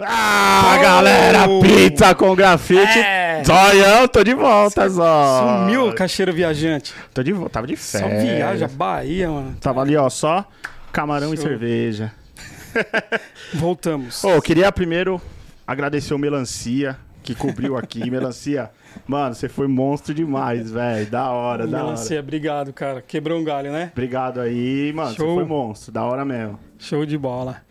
Ah, galera, pizza com grafite. É. Zoião, tô de volta, Zó. Sumiu o caixeiro viajante. Tô de volta, tava de Só férias. viaja, Bahia, mano. Tava ali, ó, só camarão e Show. cerveja. Voltamos. Ô, eu queria primeiro agradecer o Melancia, que cobriu aqui. Melancia, mano, você foi monstro demais, velho. Da hora, da hora. Melancia, obrigado, cara. Quebrou um galho, né? Obrigado aí, mano. Show. Você foi monstro, da hora mesmo. Show de bola.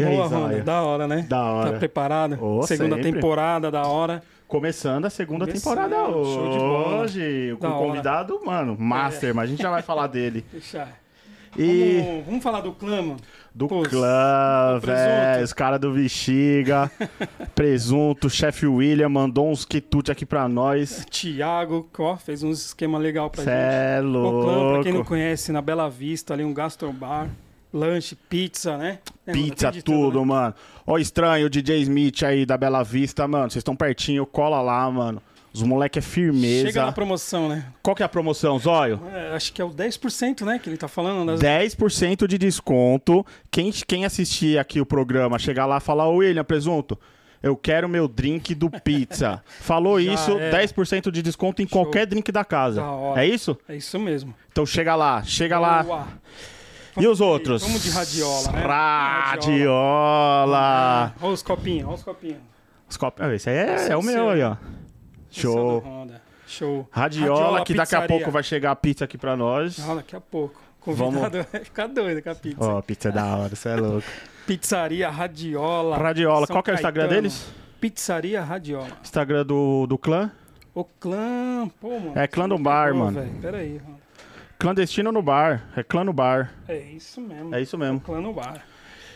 E aí, Boa, Zóia? da hora, né? Da hora. Tá preparado? Ô, Segunda sempre. temporada, da hora. Começando a segunda Começando, temporada show de bola. hoje, com hora. É. convidado, mano, master, mas a gente já vai falar dele. Deixa. E Vamos, vamos falar do clã, mano? do Pô, clã, o velho, os caras do Bexiga, presunto, chefe William mandou uns quitutes aqui pra nós. Thiago, que, ó, fez uns esquema legal pra Cê gente. é O clã, pra quem não louco. conhece, na Bela Vista, ali um gastrobar, lanche, pizza, né? É, mano, Pizza, de tudo, né? mano. Ó, estranho, o DJ Smith aí da Bela Vista, mano. Vocês estão pertinho, cola lá, mano. Os moleque é firmeza. Chega na promoção, né? Qual que é a promoção, Zóio? É, acho que é o 10%, né? Que ele tá falando. Das... 10% de desconto. Quem, quem assistir aqui o programa, chegar lá e falar, ô William, presunto, eu quero meu drink do pizza. Falou Já isso, é. 10% de desconto em Show. qualquer drink da casa. Da. É isso? É isso mesmo. Então chega lá, chega lá. E os outros? Vamos de radiola, né? Radiola. Olha os copinhos, olha os copinhos. Os copos- ah, Esse aí é, Esse é é o o meu aí, ó. Esse é o Show. Show. Radiola, que daqui a pizzaria. pouco vai chegar a pizza aqui pra nós. Ah, daqui a pouco. Convidado vai ficar doido com a pizza. Ó, pizza é da hora, você é louco. Pizzaria Radiola. Radiola, São qual que é o Instagram Caetano. deles? Pizzaria Radiola. Instagram do, do clã? O clã. Pô, mano. É clã do bar, pegou, mano. velho. Pera aí, Honda. Clandestino no bar. É clã no bar. É isso mesmo. É isso mesmo. Clã no bar.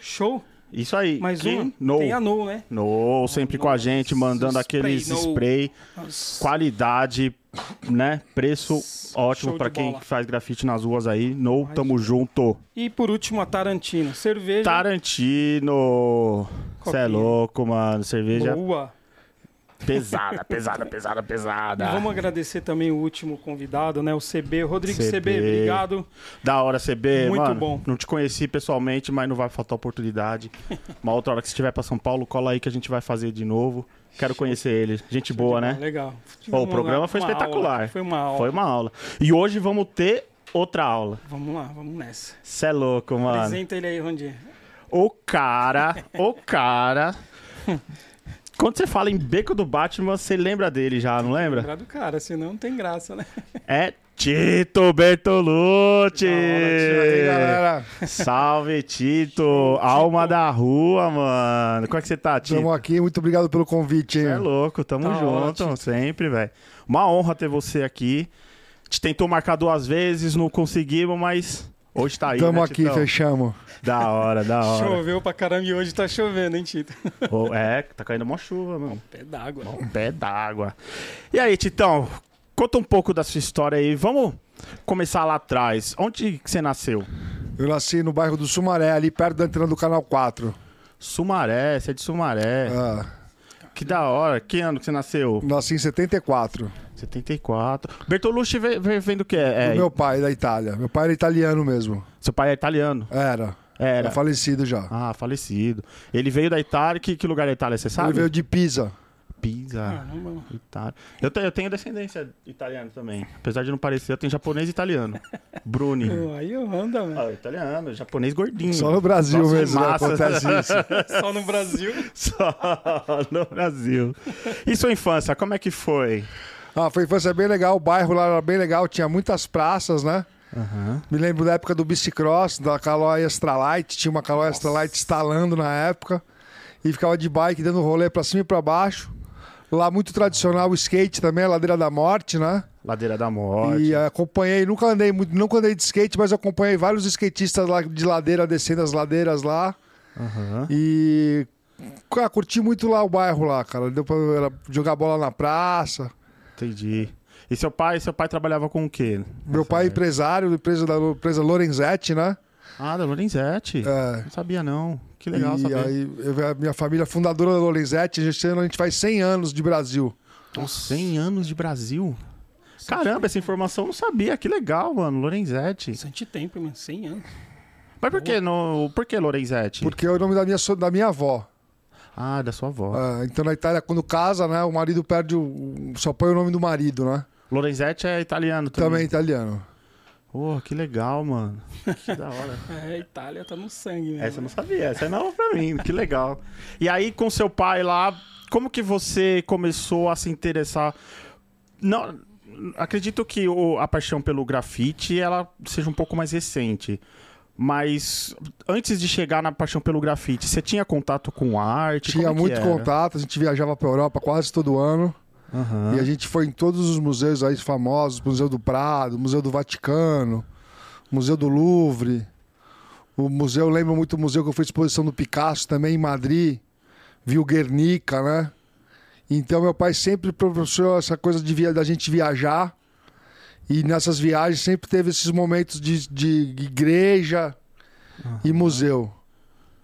Show. Isso aí. Mais Quem? uma. No. Tem a No, né? No, sempre com a gente, mandando aqueles no. spray, qualidade, né? Preço ótimo de quem bola. faz grafite nas ruas aí. No, tamo junto. E por último, a Tarantino. Cerveja. Tarantino. Cê é louco, mano. Cerveja Boa. Pesada, pesada, pesada, pesada. E vamos agradecer também o último convidado, né? O CB. Rodrigo CB, CB. obrigado. Da hora, CB. Muito mano, bom. Não te conheci pessoalmente, mas não vai faltar oportunidade. Uma outra hora que você estiver pra São Paulo, cola aí que a gente vai fazer de novo. Quero conhecer ele. Gente boa, né? Legal. Pô, o programa foi Uma espetacular. aula. Foi uma aula. Foi uma aula. E hoje vamos ter outra aula. Vamos lá, vamos nessa. Cê é louco, mano. Apresenta ele aí, Rondi. O cara, o cara. Quando você fala em Beco do Batman, você lembra dele já, não lembra? Lembrar do cara, senão não tem graça, né? É Tito Bertolucci! Hora, aí, Salve, Tito! Alma da rua, mano. Como é que você tá, Tito? estamos aqui. Muito obrigado pelo convite, hein? Você é louco, tamo hora, junto, Tito. sempre, velho. Uma honra ter você aqui. A gente tentou marcar duas vezes, não conseguimos, mas hoje tá aí. Estamos né, aqui, Titão? fechamos. Da hora, da hora. Choveu pra caramba e hoje tá chovendo, hein, Tito? Ô, é, tá caindo uma chuva, mano. Pé d'água. Um pé d'água. E aí, Titão, conta um pouco da sua história aí. Vamos começar lá atrás. Onde que você nasceu? Eu nasci no bairro do Sumaré, ali perto da entrada do Canal 4. Sumaré, você é de Sumaré. Ah, Que da hora. Que ano que você nasceu? nasci em 74. 74. Bertolucci vem, vem, vem do que? É, O meu pai da Itália. Meu pai era italiano mesmo. Seu pai é italiano. Era. Era. É falecido já. Ah, falecido. Ele veio da Itália. Que, que lugar da Itália, você sabe? Ele veio de Pisa. Pisa. Caramba. Itália. Eu, tenho, eu tenho descendência italiana também. Apesar de não parecer, eu tenho japonês e italiano. Bruni. Pô, aí eu ando, velho. Ah, italiano, japonês gordinho. Só no Brasil Nossa, mesmo né, massa. acontece isso. Só no Brasil. Só no Brasil. E sua infância, como é que foi? Ah, foi infância bem legal. O bairro lá era bem legal. Tinha muitas praças, né? Me lembro da época do bicicross, da Calói Extralight. Tinha uma Calói Extralight instalando na época. E ficava de bike dando rolê pra cima e pra baixo. Lá muito tradicional o skate também, a Ladeira da Morte, né? Ladeira da Morte. E acompanhei, nunca andei muito, nunca andei de skate, mas acompanhei vários skatistas lá de ladeira descendo as ladeiras lá. Aham. E ah, curti muito lá o bairro lá, cara. Deu pra jogar bola na praça. Entendi. E seu pai, seu pai trabalhava com o quê? Meu pai é empresário, empresa da empresa Lorenzetti, né? Ah, da Lorenzetti. É. Não sabia não. Que legal e saber. aí, eu- a minha família fundadora da Lorenzetti, este ano a gente faz 100 anos de Brasil. Nossa, 100 anos de Brasil. Caramba, essa informação eu não sabia. Que legal, mano. Lorenzetti. Bastante tempo, mano. 100 anos. Mas por que, no... por que Lorenzetti? Porque é o nome da minha, so- da minha avó. Ah, da sua avó. É, então na Itália, quando casa, né, o marido perde o. Só põe o nome do marido, né? Lorenzetti é italiano também. Também italiano. Pô, que legal, mano. Que da hora. É, Itália tá no sangue mesmo. Essa eu não sabia, essa é nova pra mim, que legal. E aí, com seu pai lá, como que você começou a se interessar? Não, acredito que o- a paixão pelo grafite ela seja um pouco mais recente. Mas antes de chegar na paixão pelo grafite, você tinha contato com arte? Tinha é muito era? contato, a gente viajava pra Europa quase todo ano. Aham. E a gente foi em todos os museus aí famosos, Museu do Prado, Museu do Vaticano, Museu do Louvre. O museu, eu lembro muito do museu que eu fui à exposição do Picasso também em Madrid, viu Guernica, né? Então meu pai sempre proporcionou essa coisa de via, da gente viajar. E nessas viagens sempre teve esses momentos de, de igreja e museu.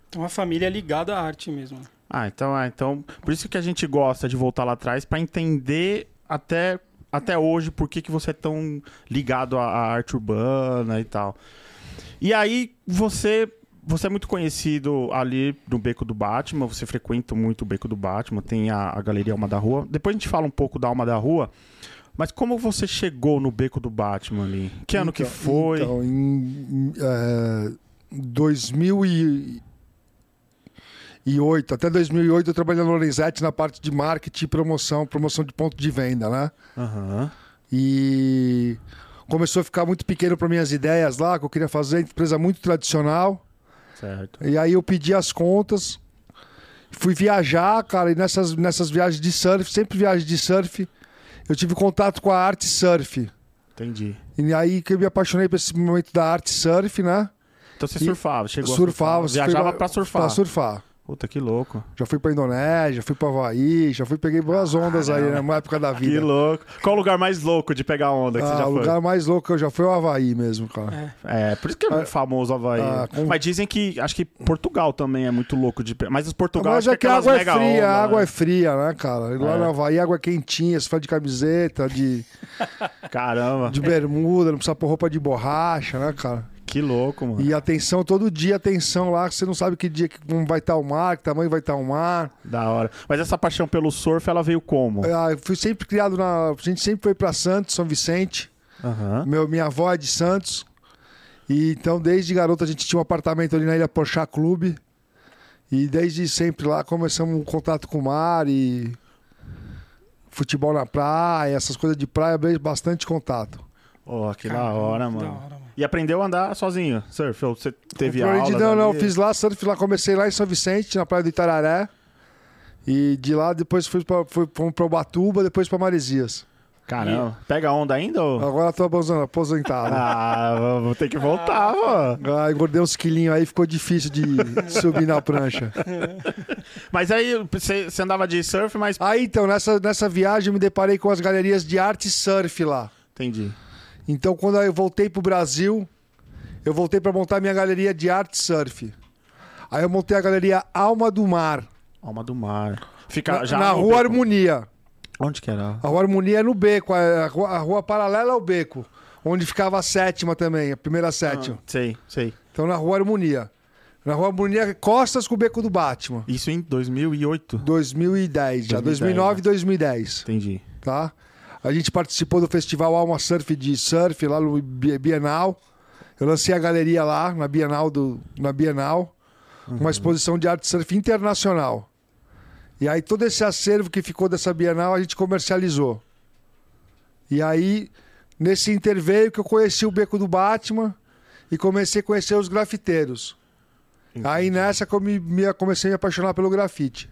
Então a família é ligada à arte mesmo. Ah, então, ah, então, por isso que a gente gosta de voltar lá atrás pra entender até, até hoje por que, que você é tão ligado à, à arte urbana e tal. E aí você você é muito conhecido ali no Beco do Batman, você frequenta muito o Beco do Batman, tem a, a Galeria Alma da Rua. Depois a gente fala um pouco da Alma da Rua, mas como você chegou no Beco do Batman ali? Que ano que Então- foi? Então, em, em, é, 2008, até 2008 eu trabalhei na Lorenzetti na parte de marketing e promoção, promoção de ponto de venda, né? Aham. E começou a ficar muito pequeno para minhas ideias lá, que eu queria fazer, empresa muito tradicional. Certo. E aí eu pedi as contas, fui viajar, cara, e nessas, nessas viagens de surf, sempre viagem de surf, eu tive contato com a arte surf. Entendi. E aí que eu me apaixonei por esse momento da arte surf, né? Então você E surfava, chegou surfava, a surfar. Viajava pra surfar. Pra surfar. Puta, que louco. Já fui pra Indonésia, fui pra Havaí, já fui peguei boas ondas aí, numa época da Que vida. louco. Qual o lugar mais louco de pegar onda que você Ah, já o foi? lugar mais louco que eu já fui é o Havaí mesmo, cara. É, por isso que é muito famoso o Havaí. Ah, com- Mas dizem que, acho que Portugal também é muito louco de pegar. Mas os Portugal, Mas acho é que a água é fria, onda, a água né? é fria, né, cara? E Lá É. no Havaí água é quentinha, você faz de camiseta, de, Caramba, de bermuda, não precisa pôr roupa de borracha, né, cara? Que louco, mano. E atenção, todo dia atenção lá, que você não sabe que dia que vai estar o mar, que tamanho vai estar o mar. Da hora. Mas essa paixão pelo surf, ela veio como? Ah, eu fui sempre criado na. A gente sempre foi pra Santos, São Vicente. Aham. Meu, minha avó é de Santos. E então, desde garoto, a gente tinha um apartamento ali na Ilha Porchat Clube. E desde sempre lá começamos um contato com o mar e futebol na praia, essas coisas de praia, bem- bastante contato. Ó, que da Caramba, hora, que mano. Da hora, mano. E aprendeu a andar sozinho, surf? Ou você teve aula? não, não, fiz lá surf, lá comecei lá em São Vicente, na praia do Itararé. E de lá depois fui pra, fui, fomos pra Ubatuba, depois pra Maresias. Caramba. Pega onda ainda? Ou... Agora tô aposentado. Ah, vou ter que voltar, mano. Ah, engordei uns quilinhos aí, ficou difícil de subir na prancha. Mas aí você andava de surf, mas. Aí então, nessa, nessa viagem eu me deparei com as galerias de arte surf lá. Entendi. Então, quando eu voltei pro Brasil, eu voltei para montar minha galeria de arte surf. Aí eu montei a galeria Alma do Mar, Alma do mar. Fica na, já na Rua beco. Harmonia. Onde que era? A Rua Harmonia é no Beco, a rua, a rua paralela ao Beco, onde ficava a sétima também, a primeira sétima. Sei, sei. Então, na Rua Harmonia. Na Rua Harmonia, costas com o Beco do Batman. Isso em 2008. 2010, já 2010, 2009 né? e 2010. Entendi. tá? A gente participou do festival Alma Surf de surf lá no Bi- Bienal. Eu lancei a galeria lá na Bienal do na Bienal, uma exposição de arte surf internacional. E aí todo esse acervo que ficou dessa Bienal a gente comercializou. E aí nesse interveio que eu conheci o Beco do Batman e comecei a conhecer os grafiteiros. Aí nessa que eu me, me- comecei a me apaixonar pelo grafite.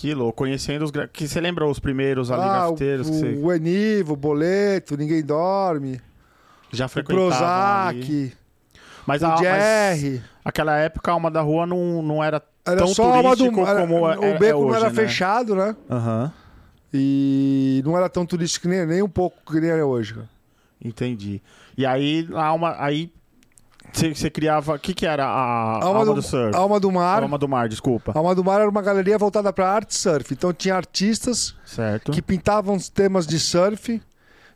Que louco. Conhecendo os. gra- Que você lembra os primeiros ali, Ah, o, grafiteiros que você o Enivo, o Boleto, Ninguém Dorme. já O frequentava? ali? Prozac, Mas, o a, Jerry. aquela época a Alma da Rua não, não era, Era tão só a alma do turístico era- como é, O é beco não hoje, era né? fechado, né? Aham. E não era tão turístico nem, nem um pouco que nem é hoje. cara. Entendi. E aí, a alma. Aí você criava. O que, que era a alma, do, surf? Alma do Mar. Alma do mar, desculpa. Alma do Mar era uma galeria voltada para arte surf. Então tinha artistas Certo. que pintavam os temas de surf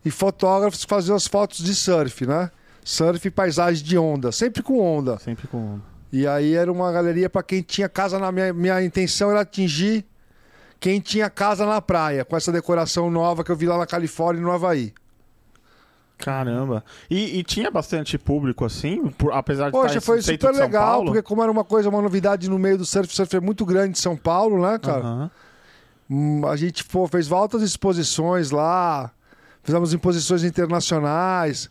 e fotógrafos que faziam as fotos de surf, né? Surf e paisagem de onda, sempre com onda. Sempre com. E aí era uma galeria para quem tinha casa na minha, minha intenção era atingir quem tinha casa na praia, com essa decoração nova que eu vi lá na Califórnia e no Havaí. Caramba. E, e tinha bastante público assim, por- apesar de Poxa, estar foi super legal, Paulo? porque como era uma coisa, uma novidade no meio do surf, surf é muito grande em São Paulo, né, cara? Aham. Hum, A gente pô, fez altas exposições lá, fizemos exposições internacionais.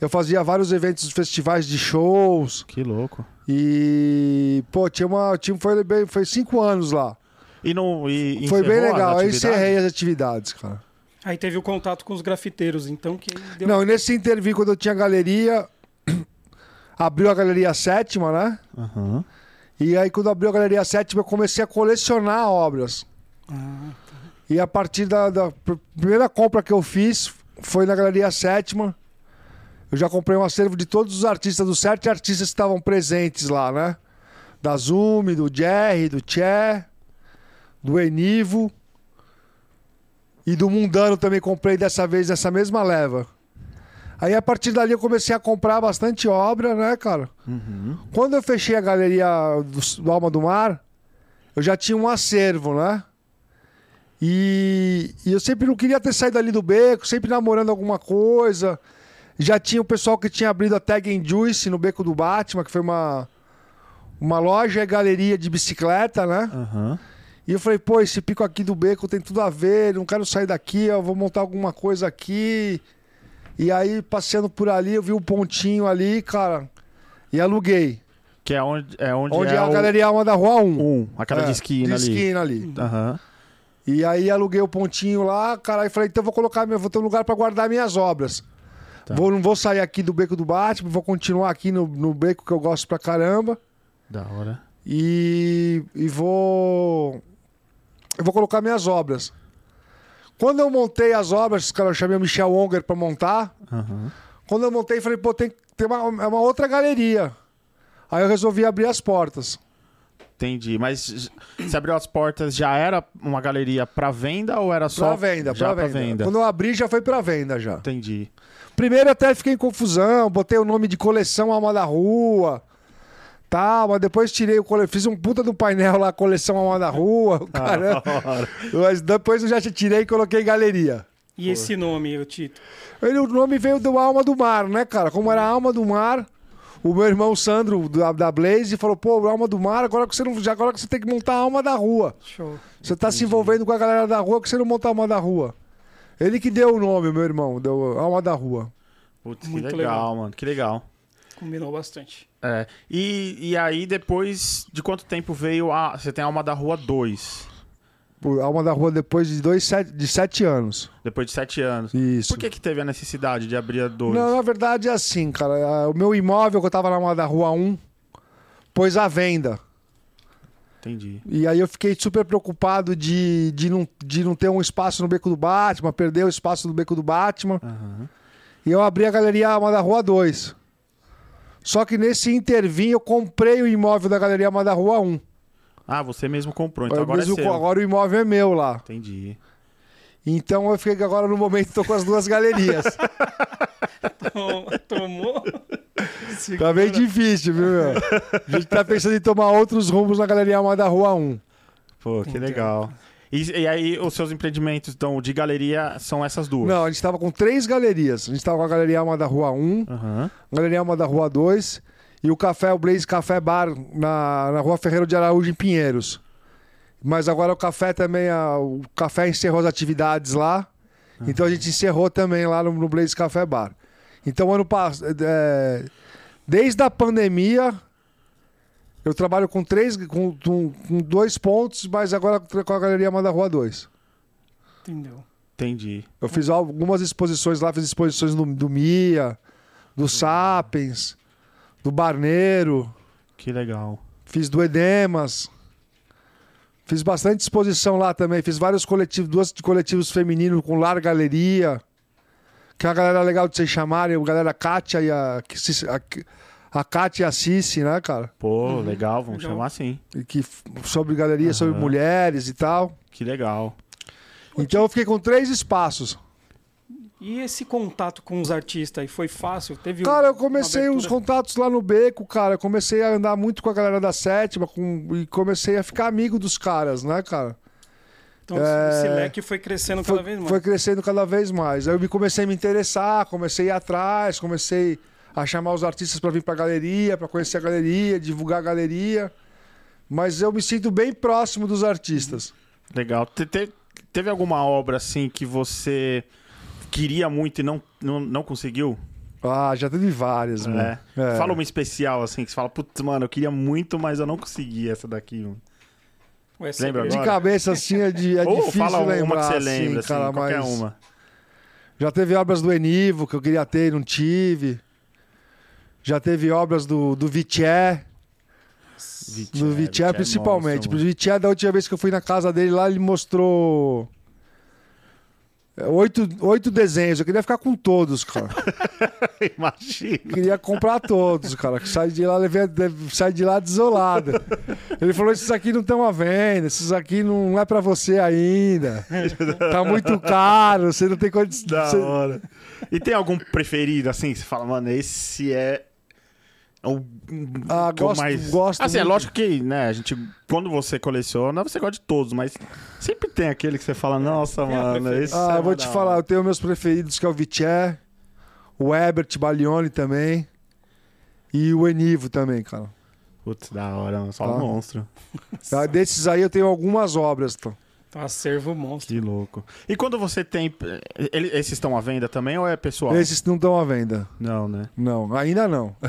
Eu fazia vários eventos, festivais de shows. Que louco. E, pô, tinha uma. Tinha, foi, bem, foi cinco anos lá. E não. E foi bem legal. Aí encerrei as atividades, cara. Aí teve o contato com os grafiteiros, então que deu Não, nesse interview, quando eu tinha galeria, abriu a galeria sétima, né? Aham. E aí, quando abriu a galeria sétima, eu comecei a colecionar obras. Ah, E a partir da, da pr- primeira compra que eu fiz foi na Galeria Sétima. Eu já comprei um acervo de todos os artistas, dos sete artistas que estavam presentes lá, né? Da Zumi, do Jerry, do Tché, do Enivo. E do Mundano também comprei dessa vez, nessa mesma leva. Aí a partir dali eu comecei a comprar bastante obra, né, cara? Uhum. Quando eu fechei a galeria do, do Alma do Mar, eu já tinha um acervo, né? E, e eu sempre não queria ter saído ali do beco, sempre namorando alguma coisa. Já tinha o pessoal que tinha abrido a Tag and Juice no beco do Batman, que foi uma, uma loja e galeria de bicicleta, né? Aham. E eu falei, pô, esse pico aqui do beco tem tudo a ver, não quero sair daqui, eu vou montar alguma coisa aqui. E aí, passeando por ali, eu vi um pontinho ali, cara, e aluguei. Que é onde é, onde Onde é é a o Galeria Alma da Rua 1. um, aquela de É, esquina de ali. esquina ali. Aham. E aí aluguei o pontinho lá, cara, e falei, então eu vou colocar, meu- vou ter um lugar pra guardar minhas obras. Tá. Vou, não vou sair aqui do beco do Batman, vou continuar aqui no, no beco que eu gosto pra caramba. Da hora. E, e vou. Eu vou colocar minhas obras. Quando eu montei as obras, cara, eu chamei o Michel Onger pra montar. Aham. Quando eu montei, falei, pô, tem que ter uma, é uma outra galeria. Aí eu resolvi abrir as portas. Entendi. Mas você abriu as portas, já era uma galeria pra venda ou era só Pra venda, já pra venda. Quando eu abri, já foi pra venda já. Entendi. Primeiro até fiquei em confusão, botei o nome de coleção Alma da Rua. Tá, mas depois tirei o cole... fiz um puta do painel lá, coleção Alma da Rua, caramba. mas depois eu já tirei e coloquei galeria. E esse nome, o Tito? Ele, o nome veio do Alma do Mar, né, cara? Como era Alma do Mar, o meu irmão Sandro da, da Blaze falou: "Pô, Alma do Mar, agora que você não, já agora que você tem que montar a Alma da Rua. Show. Você tá se envolvendo com a galera da rua que você não monta a Alma da Rua." Ele que deu o nome, meu irmão, deu Alma da Rua. Putz, que Muito legal, legal. mano. Que legal. Combinou bastante. É. E, e aí, depois de quanto tempo veio a. Você tem a Alma da Rua 2, Por Alma da Rua depois de dois, sete, de sete anos. depois de sete anos. Isso. Por que, que teve a necessidade de abrir a 2? Não, na verdade é assim, cara. O meu imóvel que eu tava na Alma da Rua 1 pôs à venda. Entendi. E aí eu fiquei super preocupado de, de, não, de não ter um espaço no Beco do Batman, perder o espaço do Beco do Batman. Aham. E eu abri a Galeria Alma da Rua 2. Só que nesse intervim eu comprei o imóvel da Galeria Alma da Rua 1. Ah, você mesmo comprou, então Eu agora mesmo- é seu. agora o imóvel é meu lá. Entendi. Então eu fiquei agora no momento tô com as duas galerias. Tom- Tomou? tá bem difícil, viu, meu? A gente tá pensando em tomar outros rumos na Galeria Alma da Rua 1. Pô, que legal. E, e aí, os seus empreendimentos então, de galeria são essas duas? Não, a gente tava com três galerias. A gente tava com a Galeria Alma da Rua 1, Aham. a Galeria Alma da Rua 2 e o Café, o Blaze Café Bar na, na Rua Ferreiro de Araújo, em Pinheiros. Mas agora o café também, a- o café encerrou as atividades lá. Então a gente encerrou também lá no, no Blaze Café Bar. Então, ano passado. desde a pandemia, eu trabalho com três, com, com- com dois pontos, mas agora com a Galeria Alma da Rua 2. Entendeu? Entendi. Eu fiz algumas exposições lá, fiz exposições do, do Mia, do Sapiens, do Barneiro, Que legal. fiz do Edemas. Fiz bastante exposição lá também. Fiz vários coletivos, duas de coletivos femininos com lar galeria. Que é uma galera legal de vocês chamarem, a galera Kátia e a. A, a Kátia e a Cici, né, cara? Pô, legal, vamos Legal. chamar assim. E que, sobre galeria, sobre Aham. mulheres e tal. Que legal. Então eu fiquei com três espaços. E esse contato com os artistas aí foi fácil? Teve Cara, eu comecei os abertura? contatos lá no beco, cara. Eu comecei a andar muito com a galera da sétima com- e comecei a ficar amigo dos caras, né, cara? Então É, esse leque foi crescendo cada Foi, vez mais. foi crescendo cada vez mais. Aí eu me comecei a me interessar, comecei a ir atrás, comecei a chamar os artistas para vir pra galeria, para conhecer a galeria, divulgar a galeria. Mas eu me sinto bem próximo dos artistas. Legal. Te- te- teve alguma obra assim que você queria muito e não, não, não conseguiu? Ah, já teve várias, mano. É. É. Fala uma especial assim, que você fala, putz, mano, eu queria muito, mas eu não consegui essa daqui. mano." Ué, Lembra segredo. De agora? cabeça, assim, é, de, é Ou difícil fala uma lembrar, que você lembra, assim, assim, cara, qualquer mas... uma. Já teve obras do Enivo que eu queria ter e não tive. Já teve obras do, do Vitier, do Vitier principalmente. monstro, O Vitier, da última vez que eu fui na casa dele lá, ele mostrou é, oito, oito desenhos. Eu queria ficar com todos, cara. Imagina. queria comprar todos, cara. Que sai de lá, levei, sai de lá desolado. Ele falou: esses aqui não estão à venda, esses aqui não é pra você ainda. Tá muito caro, você não tem condição. Da hora. E tem algum preferido, assim, você fala, mano, esse é o Ah, que eu gosto- mais... gosto Assim, é muito. lógico que, né, a gente, quando você coleciona, você gosta de todos, mas sempre tem aquele que você fala, nossa, a mano, esse Ah, é eu vou te falar, eu tenho meus preferidos, que é o Vitier, o Ebert Baglione também. E o Enivo também, cara. Putz, da hora, só Tá. um monstro. Ah, Desses aí eu tenho algumas obras, tá? Então, acervo monstro. Que louco. E quando você tem... ele- esses estão à venda também ou é pessoal? Esses não estão à venda. Não, né? Não, ainda não.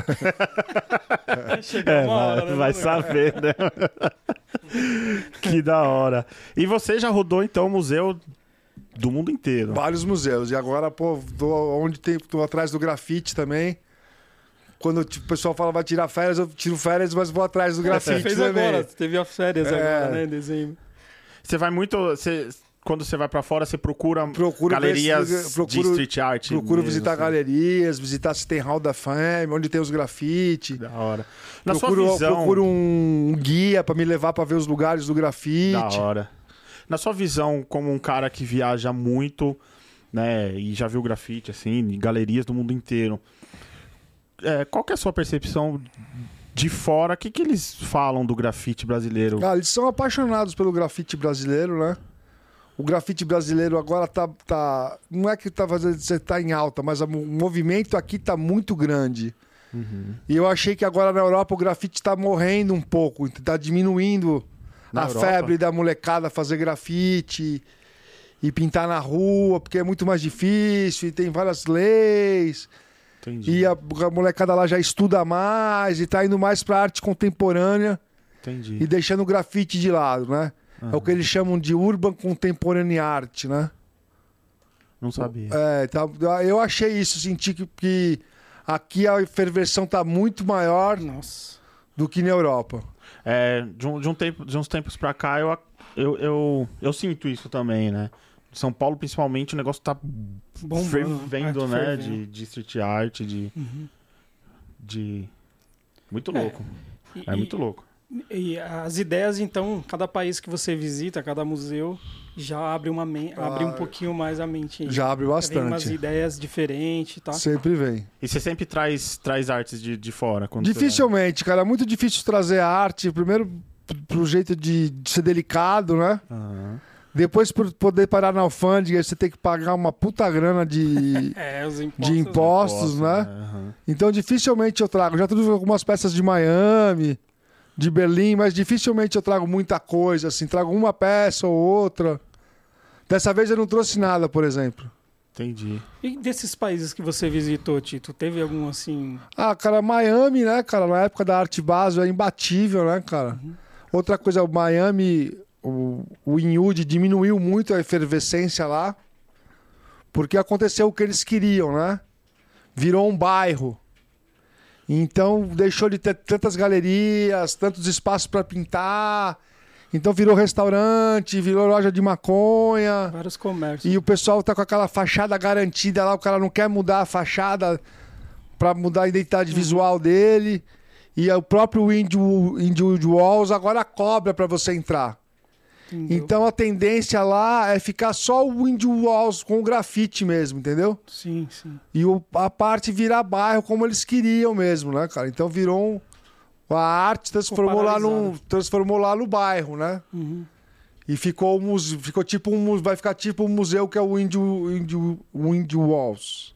É, uma hora, vai, né, vai mano? saber, né? que da hora. E você já rodou, então, o museu do mundo inteiro. Vários museus. E agora, pô, tô onde tem, tô atrás do grafite também. Quando tipo, o pessoal fala vai tirar férias, eu tiro férias, mas vou atrás do Você grafite fez também. agora, você teve as férias É. agora, né, em dezembro. Você vai muito. Você, quando você vai pra fora, você procura Procuro galerias ver procuro- de street art. Procuro visitar assim. galerias, visitar se tem Hall da Fame, onde tem os grafite. Da hora. Na procuro, sua visão. procuro um, guia pra me levar pra ver os lugares do grafite. Da hora. Na sua visão, como um cara que viaja muito, né, e já viu grafite, assim, em galerias do mundo inteiro, é, qual que é a sua percepção de fora? O que, que eles falam do grafite brasileiro? Ah, eles são apaixonados pelo grafite brasileiro, né? O grafite brasileiro agora tá. tá não é que tá fazendo você tá em alta, mas o movimento aqui tá muito grande. Uhum. E eu achei que agora na Europa o grafite tá morrendo um pouco, tá diminuindo Na a Europa? febre da molecada fazer grafite e pintar na rua, porque é muito mais difícil e tem várias leis. Entendi. E a, a molecada lá já estuda mais e tá indo mais pra arte contemporânea Entendi. e deixando o grafite de lado, né? É o que eles chamam de urban contemporary art, né? Não sabia. É, tá, eu achei isso, senti que, que aqui a ferversão tá muito maior Nossa. do que na Europa. É, de, um, de, um tempo, de uns tempos pra cá, eu, eu, eu, eu sinto isso também, né? São Paulo, principalmente, o negócio tá Bombando, fervendo, arte né? fervendo. De, de street art, de. Uhum. de... Muito É. louco. E, É, muito louco. E, e as ideias, então, cada país que você visita, cada museu, já abre, uma men- abre um Ah, pouquinho mais a mente. Já abre Vem umas bastante. ideias diferentes, tá? Sempre vem. E você sempre traz, traz artes de, de fora? Quando você Dificilmente, cara. É muito difícil trazer arte. Primeiro, pro jeito de, de ser delicado, né? vai? Depois, por poder parar na alfândega, você tem que pagar uma puta grana de, É, os impostos. de impostos, Posso, né? Aham. Então, dificilmente eu trago. Já trouxe algumas peças de Miami, de Berlim, mas dificilmente eu trago muita coisa, assim. Trago uma peça ou outra. Dessa vez eu não trouxe nada, por exemplo. Entendi. E desses países que você visitou, Tito, teve algum assim. Ah, cara, Miami, né, cara? Na época da arte base é imbatível, né, cara? Outra coisa, o Miami, o, o Inhude diminuiu muito a efervescência lá, porque aconteceu o que eles queriam, né? Virou um bairro. Então deixou de ter tantas galerias, tantos espaços para pintar. Então virou restaurante, virou loja de maconha. Vários comércios. E o pessoal tá com aquela fachada garantida lá, o cara não quer mudar a fachada pra mudar a identidade visual dele. E o próprio Indie Walls agora cobra pra você entrar. Entendeu? Então a tendência lá é ficar só o window walls com o grafite mesmo, entendeu? Sim, sim. E o- a parte virar bairro como eles queriam mesmo, né, cara? Então virou um, a arte transformou lá no transformou lá no bairro, né? Uhum. E ficou o ficou tipo um vai ficar tipo um museu que é o window window, window walls.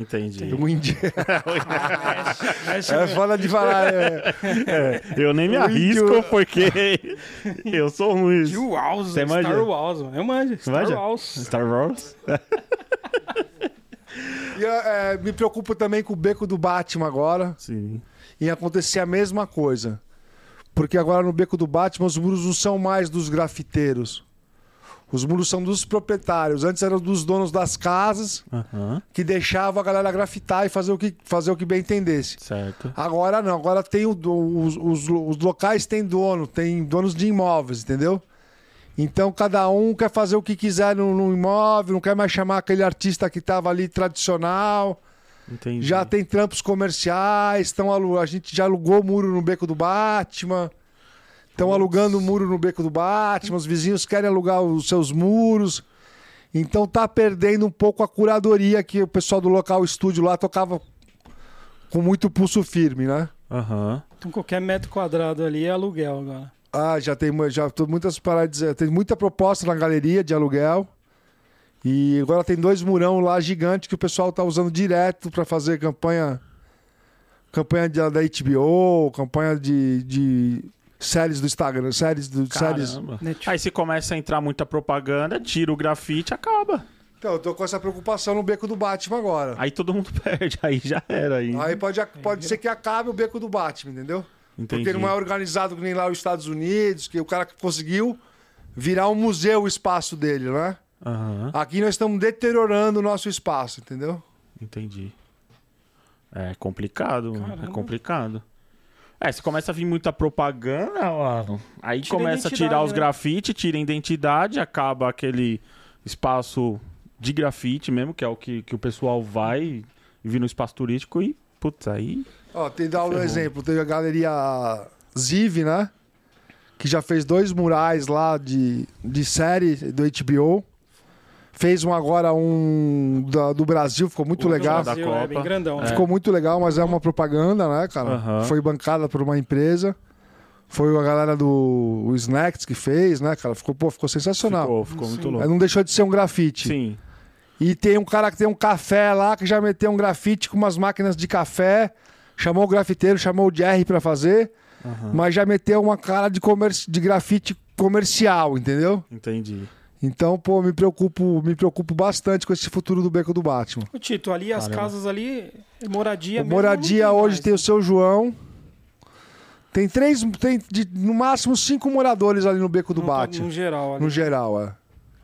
Entendi. O window- Essa é foda de falar. É. Eu nem me O arrisco índio- porque eu sou ruim. Star Wars, Você manja? Star Wars, mano. Eu manjo. Star Manja? Wars. Star Wars? E é, me preocupo também com o beco do Batman agora. Sim. em acontecer a mesma coisa. Porque agora no Beco do Batman os muros não são mais dos grafiteiros. Os muros são dos proprietários. Antes eram dos donos das casas Aham. que deixavam a galera grafitar e fazer o que, fazer o que bem entendesse. Certo. Agora não, agora tem o, os, os, os locais têm dono, tem donos de imóveis, entendeu? Então cada um quer fazer o que quiser no, no imóvel, não quer mais chamar aquele artista que estava ali tradicional. Entendi. Já tem trampos comerciais, estão a gente já alugou o muro no beco do Batman. Estão alugando o muro no beco do Batman, os vizinhos querem alugar os seus muros. Então tá perdendo um pouco a curadoria que o pessoal do local estúdio lá tocava com muito pulso firme, né? Aham. Então qualquer metro quadrado ali é aluguel agora. Ah, já tem já tô muitas paradas, tem muita proposta na galeria de aluguel. E agora tem dois murão lá gigantes que o pessoal tá usando direto para fazer campanha campanha da HBO, campanha de, de séries do Instagram, séries do séries. Caramba. Netflix. Aí se começa a entrar muita propaganda, tira o grafite, acaba. Então, eu tô com essa preocupação no beco do Batman agora. Aí todo mundo perde, aí já era. Aí, Aí pode, pode ser que acabe o beco do Batman, entendeu? Entendi. Porque não é organizado que nem lá os Estados Unidos, que o cara conseguiu virar um museu o espaço dele, né? Aham, Aqui nós estamos deteriorando o nosso espaço, entendeu? entendi. É complicado, mano, é Caramba. complicado. É, se começa a vir muita propaganda, ó, aí Tira começa a tirar os né? grafites, tira a identidade, acaba aquele espaço de grafite mesmo, que é o que, que o pessoal vai e vir no espaço turístico e, putz, aí... Ó, tem dar um exemplo, teve a galeria Ziv, né? Que já fez dois murais lá de, de série do HBO. Fez um agora um da- do Brasil, ficou muito O legal. da Brasil, é bem Copa. grandão. né? Ficou muito legal, mas é uma propaganda, né, cara? Foi bancada por uma empresa. Foi a galera do o Snacks que fez, né, cara? Ficou, pô, ficou sensacional. Ficou, ficou muito louco. Não deixou de ser um grafite. Sim, E tem um cara que tem um café lá que já meteu um grafite com umas máquinas de café. Chamou o grafiteiro, chamou o Jerry pra fazer. aham, Mas já meteu uma cara de, comer... de grafite comercial, entendeu? entendi. Então, pô, me preocupo, me preocupo bastante com esse futuro do beco do Batman. Ô, Tito, ali as Caramba. casas ali, é moradia O mesmo, moradia tem hoje mais, tem o seu João. Tem três, tem de- no máximo cinco moradores ali no beco do Não Batman. No geral ali. No geral, é.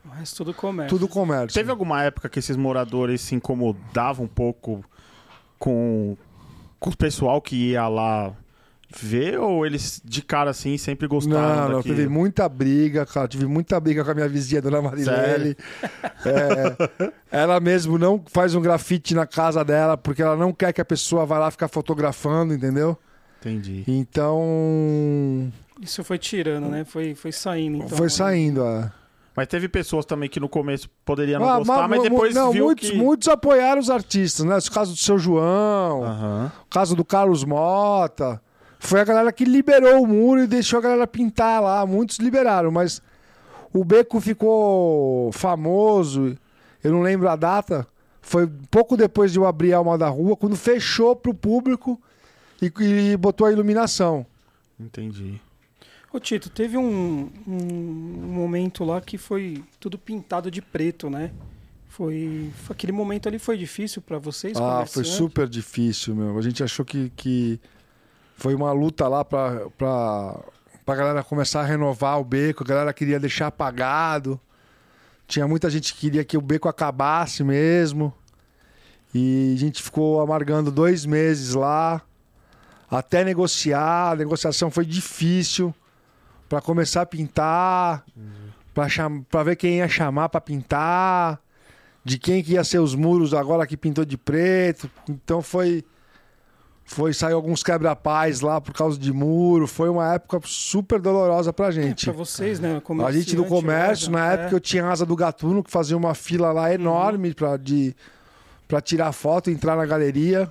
O resto tudo comércio. Tudo comércio. Teve alguma época que esses moradores se incomodavam um pouco com, com o pessoal que ia lá ver? Ou eles de cara assim sempre gostaram Não, não, teve muita briga, cara. Tive muita briga com a minha vizinha, dona Marilene. É, ela mesmo não faz um grafite na casa dela porque ela não quer que a pessoa vá lá ficar fotografando, entendeu? Entendi. Então. Isso foi tirando, né? Foi, foi saindo. Então, foi saindo. É. Mas teve pessoas também que no começo poderiam não Ah, gostar, mas mu- depois não, viu muitos, que... muitos apoiaram os artistas, né? O caso do seu João, o caso do Carlos Mota. Foi a galera que liberou o muro e deixou a galera pintar lá. Muitos liberaram, mas o beco ficou famoso. Eu não lembro a data. Foi pouco depois de eu abrir a Alma da Rua, quando fechou pro público e, e botou a iluminação. Entendi. Ô Tito, teve um, um, momento lá que foi tudo pintado de preto, né? Foi, foi- aquele momento ali foi difícil pra vocês? Ah, foi super difícil, meu. A gente achou que, que foi uma luta lá pra, pra, pra galera começar a renovar o beco. A galera queria deixar apagado. Tinha muita gente que queria que o beco acabasse mesmo. E a gente ficou amargando dois meses lá. Até negociar. A negociação foi difícil. Pra começar a pintar. Cham... pra ver quem ia chamar pra pintar de quem que ia ser os muros agora que pintou de preto. Então foi Foi sair alguns quebra-paz lá por causa de muro. Foi uma época super dolorosa pra gente. Pra vocês, né? A gente do comércio, na é. época eu tinha asa do Gatuno, que fazia uma fila lá enorme pra, de, pra tirar foto, entrar na galeria.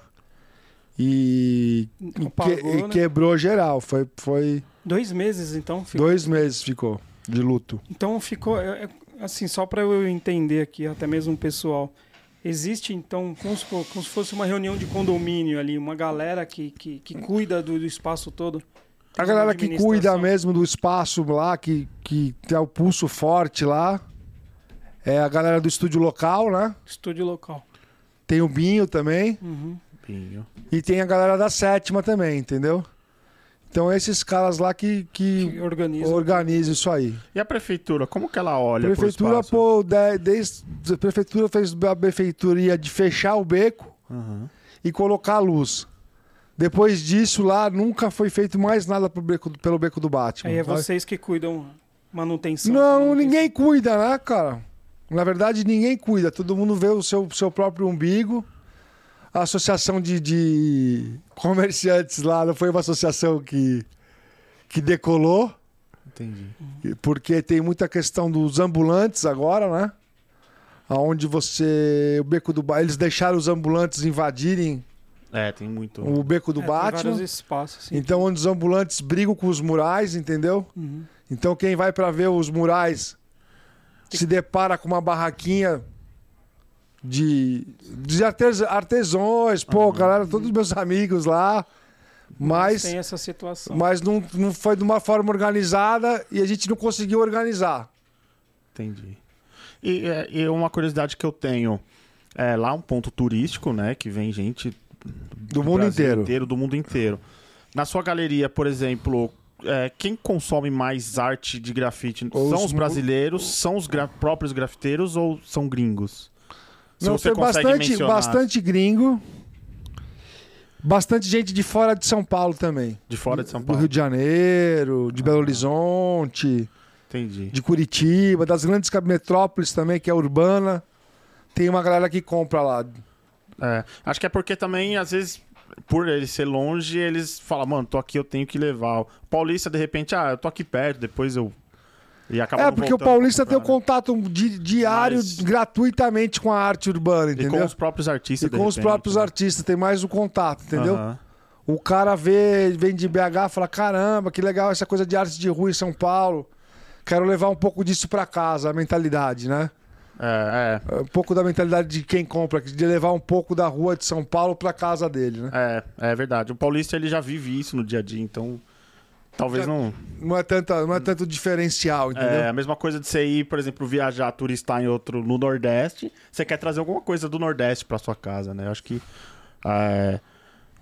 E, Apagou, que- né? quebrou geral. Foi, foi Dois meses, então. ficou- dois meses ficou de luto. Então ficou, é- é- assim, só para eu entender aqui, até mesmo o pessoal. Existe, então, como se, for- como se fosse uma reunião de condomínio ali, uma galera que, que, que cuida do, do espaço todo. A Tem uma galera que cuida mesmo do espaço lá, que, que tem o pulso forte lá, é a galera do estúdio local, né? Estúdio local. Tem o Binho também. Uhum. Pinho. E tem a galera da sétima também, entendeu? Então esses caras lá que, que Que organiza. organizam isso aí. E a prefeitura, como que ela olha A prefeitura, pô, de- desde, a prefeitura fez a benfeitoria de fechar o beco Aham. e colocar a luz. Depois disso, lá nunca foi feito mais nada pro beco- pelo beco do Batman. Aí é sabe? vocês que cuidam manutenção. Não, manutenção. ninguém cuida, né, cara? Na verdade, ninguém cuida. Todo mundo vê o seu, seu próprio umbigo. A associação de, de comerciantes lá não foi uma associação que, que decolou, Entendi. porque tem muita questão dos ambulantes agora, né? Aonde você. O beco do Eles deixaram os ambulantes invadirem É, tem muito. o beco do É, tem vários Batman. espaços. Então, onde os ambulantes brigam com os murais, entendeu? Uhum. Então quem vai pra ver os murais se depara com uma barraquinha de, de artes- artesãos, pô, galera, todos meus amigos lá. Mas, Tem essa situação. mas não, não foi de uma forma organizada e a gente não conseguiu organizar. Entendi. E, é, e uma curiosidade que eu tenho. É lá um ponto turístico, né? Que vem gente Do mundo Brasil inteiro. do mundo inteiro. Na sua galeria, por exemplo, é, quem consome mais arte de grafite? São os brasileiros? São os gra- próprios grafiteiros ou são gringos? Se não, você tem consegue bastante, mencionar bastante gringo. Bastante gente de fora de São Paulo também. de fora de São Do Paulo. Rio de Janeiro, de Belo Horizonte. Entendi. de Curitiba, das grandes metrópoles também, que é urbana. Tem uma galera que compra lá. É, acho que é porque também, às vezes, por ele ser longe, eles falam, mano, tô aqui, eu tenho que levar. O paulista, de repente, ah, eu tô aqui perto, depois eu. É, porque o paulista tem o contato di- diário Mas- gratuitamente com a arte urbana, E com entendeu? os próprios artistas, E com os repente, próprios né? artistas, tem mais o contato, entendeu? Aham. O cara vê, vem de BH, fala: caramba, que legal essa coisa de arte de rua em São Paulo. Quero levar um pouco disso pra casa, a mentalidade, né? É, É Um pouco da mentalidade de quem compra, de levar um pouco da rua de São Paulo pra casa dele, né? é, é, é verdade. O paulista, ele já vive isso no dia a dia, então... Talvez Já- não... Não é, tanta, não é tanto diferencial, entendeu? É a mesma coisa de você ir, por exemplo, viajar, turistar em outro no Nordeste. Você quer trazer alguma coisa do Nordeste pra sua casa, né? Eu acho que é,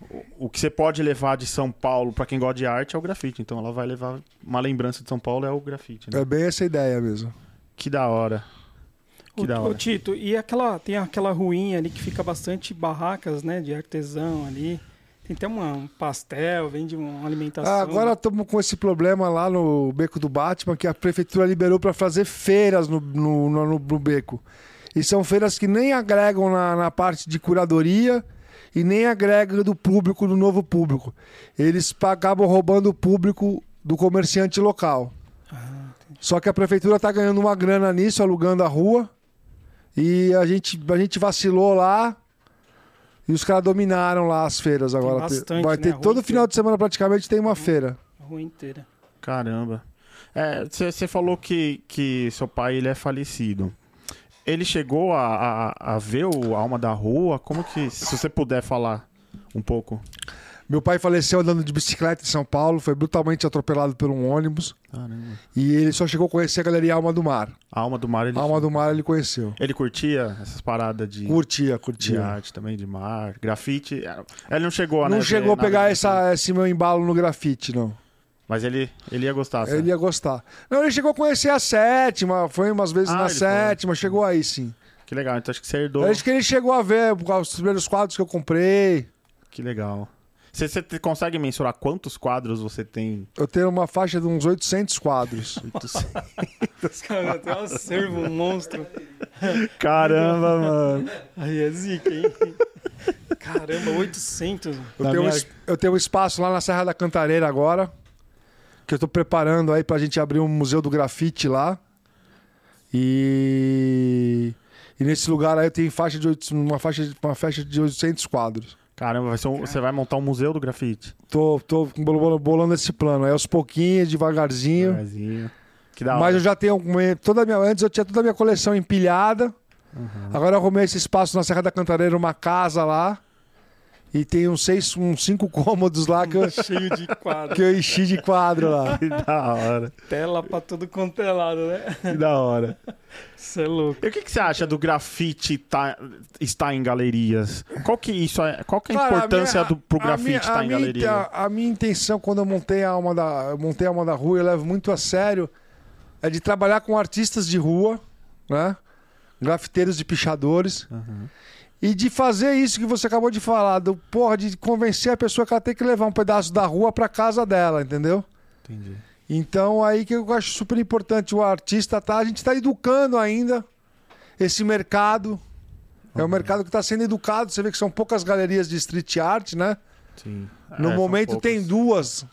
o- o que você pode levar de São Paulo pra quem gosta de arte é o grafite. Então ela vai levar uma lembrança de São Paulo é o grafite, né? É bem essa ideia mesmo. Que da hora. Que Ô, da ô, hora. Tito, e aquela, tem aquela ruinha ali que fica bastante barracas, né, de artesão ali. Tem até uma, um pastel, vende uma alimentação. Ah, agora estamos com esse problema lá no Beco do Batman, que a prefeitura liberou para fazer feiras no, no, no- no beco. E são feiras que nem agregam na, na parte de curadoria e nem agregam do público, do novo público. Eles acabam roubando o público do comerciante local. Só que a prefeitura está ganhando uma grana nisso, alugando a rua. E a gente, a gente vacilou lá. E os caras dominaram lá as feiras agora. bastante, Vai né? ter rua todo inteira. final de semana praticamente tem uma feira. A rua inteira. Caramba. Você falou que, que seu pai ele é falecido. Ele chegou a, a, a ver o Alma da Rua? Como que. Se você puder falar um pouco. Meu pai faleceu andando de bicicleta em São Paulo, foi brutalmente atropelado por um ônibus. Caramba. E ele só chegou a conhecer a galeria Alma do Mar. A Alma do Mar, ele, Alma do Mar ele conheceu. ele curtia essas paradas de, Curtia, de curtia. arte também, de mar, grafite. Ele não chegou a Não né, chegou a pegar essa, esse meu embalo no grafite, não. Mas ele, ele ia gostar. sabe? Ele ia gostar. Não, ele chegou a conhecer a sétima, foi umas vezes Ah, na sétima, chegou aí sim. Que legal. Então acho que você herdou. Acho que ele chegou a ver os primeiros quadros que eu comprei. Que legal. Você, você consegue mensurar quantos quadros você tem? Eu tenho uma faixa de uns 800 quadros. Cara, tem um acervo, um monstro. Caramba, mano. Aí é zica, hein? Caramba, 800. Eu tenho, um minha- es- eu tenho um espaço lá na Serra da Cantareira agora, que eu tô preparando aí pra gente abrir um museu do grafite lá. E, e nesse lugar aí eu tenho faixa de oito- uma faixa de, uma faixa de 800 quadros. Caramba, vai ser um- você vai montar um museu do grafite. Tô, tô bol- bolando esse plano aí aos pouquinhos, devagarzinho. Devagarzinho. Que da Mas hora. eu já tenho toda a minha, antes eu tinha toda a minha coleção empilhada. Agora eu arrumei esse espaço na Serra da Cantareira, uma casa lá. E tem uns seis, uns cinco cômodos lá que eu, Cheio de quadro. que eu enchi de quadro lá. Que da hora. Tela pra tudo quanto é lado, né? Que da hora. Isso é louco. E o que, que você acha do grafite tá, estar em galerias? Qual que isso é? Qual que é a Cara, importância minha- do, pro a grafite minha- estar a em minha galeria? inte- A, minha intenção quando eu montei a alma da, eu montei a alma da rua, eu levo muito a sério, é de trabalhar com artistas de rua, né? Grafiteiros e pichadores. E de fazer isso que você acabou de falar, do porra, de convencer a pessoa que ela tem que levar um pedaço da rua pra casa dela, entendeu? Entendi. Então aí que eu acho super importante o artista tá, a gente está educando ainda esse mercado. É um mercado que está sendo educado. Você vê que são poucas galerias de street art, né? Sim. No É, momento tem duas.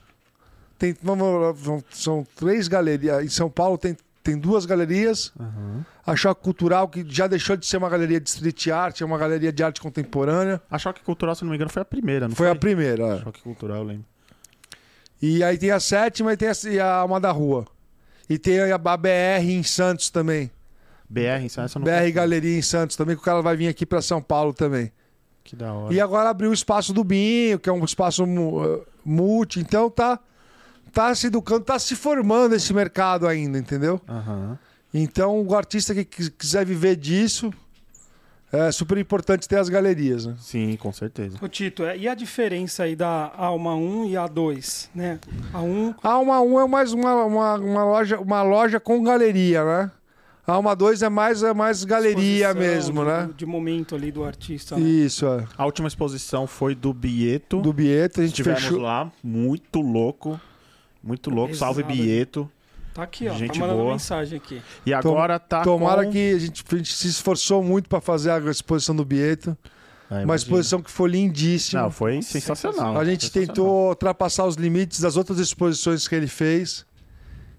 Tem, vamos- são três galerias. Em São Paulo tem, tem duas galerias. Aham. A Choque Cultural, que já deixou de ser uma galeria de street art, é uma galeria de arte contemporânea. A Choque Cultural, se não me engano, foi a primeira, não Foi foi? a primeira. é. Choque Cultural, eu lembro. E aí tem a sétima e tem a, a Alma da Rua. E tem a, a BR em Santos também. BR, eu não BR conheço. Galeria em Santos também, que o cara vai vir aqui para São Paulo também. Que da hora. E agora abriu o espaço do Binho, que é um espaço eh, multi, então tá tá se educando, tá se formando esse mercado ainda, entendeu? Aham. Então o artista que quis- quiser viver disso é super importante ter as galerias, né? Sim, com certeza. Ô Tito, é, e a diferença aí da Alma 1 e a 2, né? A 1 A Alma 1 é mais uma, uma, uma loja, uma loja com galeria, né? A Alma 2 é mais, é mais galeria exposição mesmo, de, né? De momento ali do artista, né? Isso, é. A última exposição foi do Bieto. Do Bieto, a gente Estivemos fechou. lá, muito louco. Muito louco. Salve Pesado. Bieto. Tá aqui, ó. Gente tá mandando boa. mensagem aqui. E agora tá Tomara com... que a gente, a gente se esforçou muito para fazer a exposição do Bieto. É, Uma exposição que foi lindíssima. Não, foi sensacional. a gente Sensacional. tentou ultrapassar os limites das outras exposições que ele fez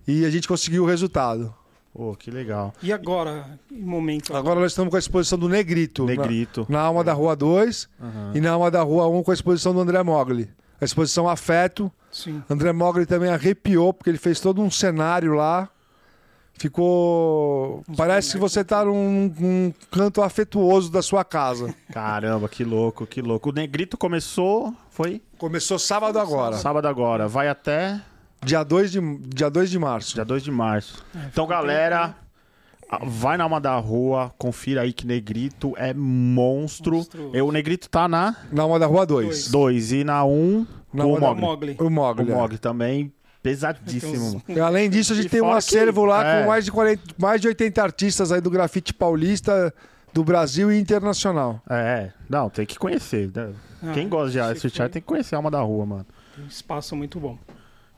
e a gente conseguiu o resultado. Pô, que legal. E agora, em momento. Agora nós estamos com a exposição do Negrito. na- Negrito. Na, Alma da Rua 2 Aham. e na Alma da Rua 1 com a exposição do André Mogli. A exposição Afeto. Sim. André Mogli também arrepiou porque ele fez todo um cenário lá. Ficou. Parece que você tá num, num canto afetuoso da sua casa. Caramba, que louco, que louco. O Negrito começou, foi Começou sábado agora, sábado agora, vai até dia 2 de, dia 2 de março. dia 2 de março. É, Então, galera, a- vai na Alma da Rua, confira aí que Negrito é monstro. Eu, o Negrito tá na Na Alma da Rua 2. 2 e na 1 um, Na o Mogli. Mogli. O O Mogli. é. Mogli também, pesadíssimo. E Além disso, a gente E tem um acervo que- lá é. com mais de, 40, mais de 80 artistas aí do grafite paulista, do Brasil e internacional. É, não, tem que conhecer. né? Ah, Quem gosta de art tem que conhecer a Alma da Rua, mano. Um espaço muito bom.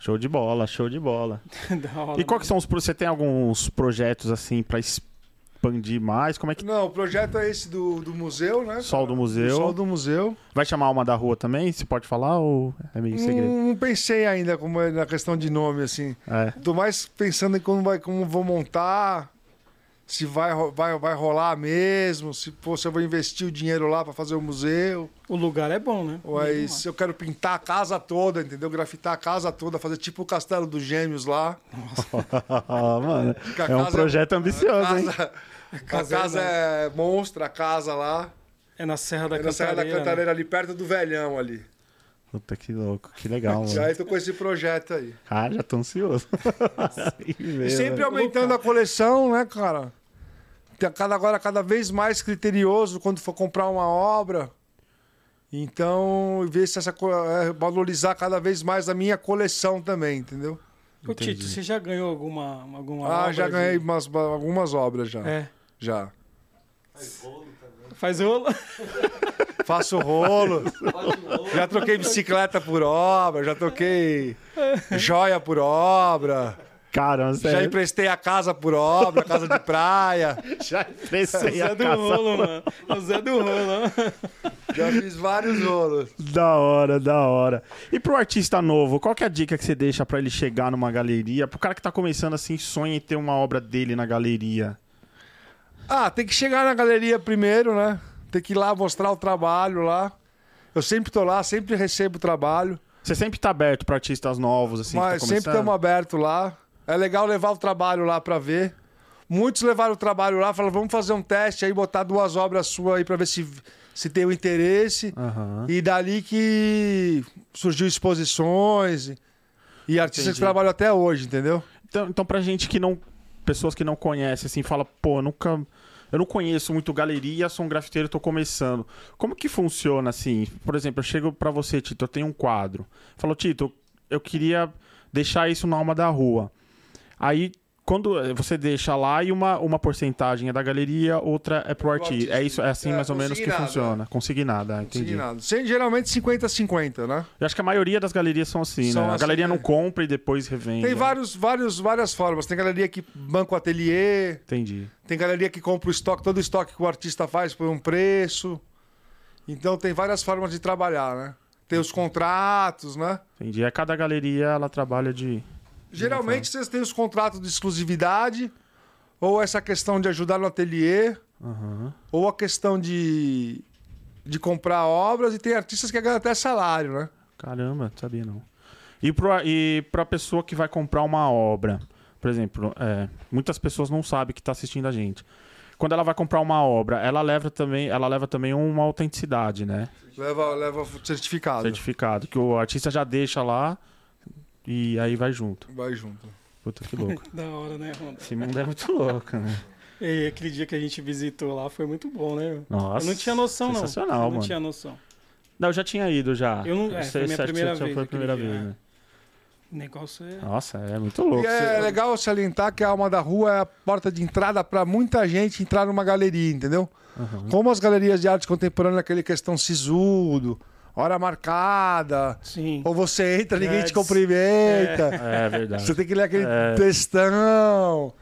Show de bola, show de bola. da hora. E qual que são os... Você tem alguns projetos, assim, pra expandir mais? Como é que... Não, o projeto é esse do, do museu, né? Sol do museu. Sol do museu. Vai chamar Alma da Rua também? Você pode falar ou é meio segredo? Não, não pensei ainda como é na questão de nome, assim. É. Tô mais pensando em como, vai, como vou montar, se vai, vai, vai rolar mesmo, se, pô, se eu vou investir o dinheiro lá para fazer o museu. O lugar é bom, né? Ou aí, se eu quero pintar a casa toda, entendeu? Grafitar a casa toda, fazer tipo o Castelo dos Gêmeos lá. Ah, mano, a é um casa projeto a ambicioso, hein? casa, a casa casa, é é monstra, a casa lá. É na Serra da É na Serra da Cantareira. né? Cantareira, ali perto do Velhão ali. Puta que louco, que legal, Já tô com esse projeto aí. Ah, já tô ansioso. E sempre aumentando a coleção, né, cara? Cada, agora cada vez mais criterioso quando for comprar uma obra. Então, ver se essa é, valorizar cada vez mais a minha coleção também, entendeu? Ô. Tito, você já ganhou alguma, alguma ah, obra já de- ganhei umas, algumas obras já. É. Já. Faz rolo? Faço rolo. já troquei bicicleta por obra, já troquei joia por obra. Caramba, Já sério. emprestei a casa por obra, casa de praia. Já emprestei Zé a do casa. rolo, mano. O Zé do rolo. Já fiz vários rolos. Da hora, da hora. E pro artista novo, qual que é a dica que você deixa pra ele chegar numa galeria? Pro cara que tá começando assim, sonha em ter uma obra dele na galeria. Ah, tem que chegar na galeria primeiro, né? Tem que ir lá mostrar o trabalho lá. Eu sempre tô lá, sempre recebo o trabalho. Você sempre tá aberto pra artistas novos, assim, que mas tá sempre estamos abertos lá. É legal levar o trabalho lá pra ver. Muitos levaram o trabalho lá, falaram, vamos fazer um teste aí, botar duas obras suas aí pra ver se, se tem o interesse. Aham. E dali que surgiu exposições e- e artistas Entendi. que trabalham até hoje, entendeu? Então, então, pra gente que não. Pessoas que não conhecem, assim, fala, pô, eu nunca. Eu não conheço muito galeria, sou um grafiteiro, tô começando. Como que funciona assim? Por exemplo, eu chego pra você, Tito, eu tenho um quadro. Falou, Tito, eu queria deixar isso na alma da rua. Aí, quando você deixa lá e uma, uma porcentagem é da galeria, outra é pro artista. É isso, é assim É, mais ou menos que funciona. Consignada, entendi. Consignado. Sem- Geralmente 50-50, né? Eu acho que a maioria das galerias são assim, São né? A assim, galeria não né? compra e depois revende. Tem vários, vários, várias formas. Tem galeria que banca o ateliê, Entendi. tem galeria que compra o estoque, todo o estoque que o artista faz por um preço. Então tem várias formas de trabalhar, né? Tem os contratos, né? Entendi. É cada galeria ela trabalha de. Geralmente vocês têm os contratos de exclusividade, ou essa questão de ajudar no ateliê, Aham. ou a questão de, de comprar obras, e tem artistas que ganham até salário, né? Caramba, sabia não. E, pro, e pra pessoa que vai comprar uma obra, por exemplo, é, muitas pessoas não sabem que está assistindo a gente. Quando ela vai comprar uma obra, ela leva também, ela leva também uma autenticidade, né? Leva, leva certificado. Certificado. Que o artista já deixa lá e aí vai junto. Vai junto. Puta que louco. Da hora, né, Ronda? Esse mundo é muito louco, né? E aquele dia que a gente visitou lá foi muito bom, né? Nossa. eu não tinha noção, não. sensacional, eu não mano. tinha noção. Não, eu já tinha ido já. Eu não- é, foi minha primeira vez Foi a primeira vez, dia, né? O negócio é. Nossa, é muito louco. E é Você- legal salientar que a Alma da Rua é a porta de entrada para muita gente entrar numa galeria, entendeu? Aham. Como as galerias de arte contemporânea, aquele questão sisudo, hora marcada, Sim. ou você entra, ninguém te Yes. cumprimenta. É verdade. Você tem que ler aquele É. textão.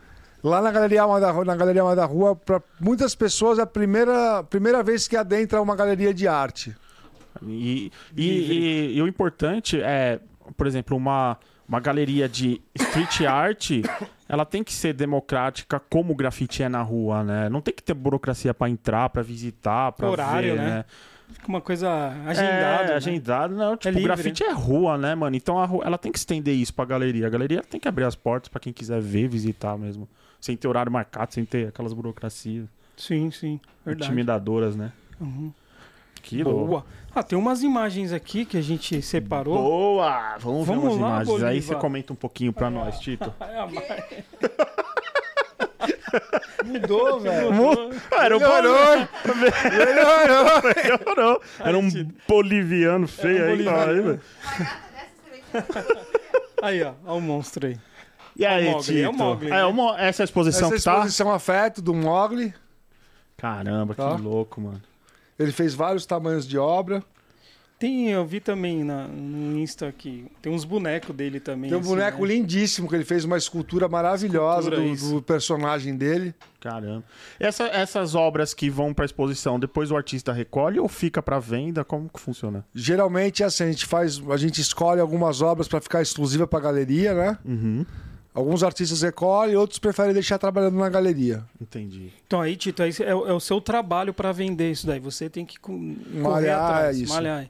Lá na Galeria Alma da Rua, na Galeria Alma da Rua, para muitas pessoas é a primeira, primeira vez que adentra uma galeria de arte. E, e, e- e o importante é, por exemplo, uma, uma galeria de street art, ela tem que ser democrática como o grafite é na rua, né? Não tem que ter burocracia pra entrar, pra visitar, Horário, ver, né? né? Fica uma coisa agendada. É, né? agendado. Não, tipo, livre, grafite é rua, né, mano? Então a rua, ela tem que estender isso pra galeria. A galeria tem que abrir as portas pra quem quiser ver, visitar mesmo. Sem ter horário marcado, sem ter aquelas burocracias Sim, sim. Verdade. intimidadoras, né? Uhum. Que louco. Boa. Ah, tem umas imagens aqui que a gente separou. Boa! Vamos, ver Vamos umas lá, imagens. Aí Bolívar. você comenta um pouquinho pra nós, Tito. Ai, a Mudou, velho. Era um Melhorou! Melhorou! Melhorou. Era um boliviano feio um aí. boliviano. aí, ó. Olha o monstro aí. E aí, É o Mogli, Tito? é o Mogli, É, né? essa é a exposição Essa que tá? exposição afeto do Mogli. Caramba, Tá. que louco, mano. Ele fez vários tamanhos de obra. Tem, eu vi também na, no Insta aqui. Tem uns bonecos dele também. Tem um assim, boneco né? lindíssimo que ele fez uma escultura maravilhosa Escultura, do, do personagem dele. Caramba. Essa- essas obras que vão pra exposição, depois o artista recolhe ou fica pra venda? Como que funciona? Geralmente é assim, a gente faz, a gente escolhe algumas obras para ficar exclusiva para galeria, né? Uhum. Alguns artistas recolhem, outros preferem deixar trabalhando na galeria. Entendi. Então aí, Tito, aí é, o- é o seu trabalho para vender isso daí. Você tem que Malhar, atrás, é isso. malhar.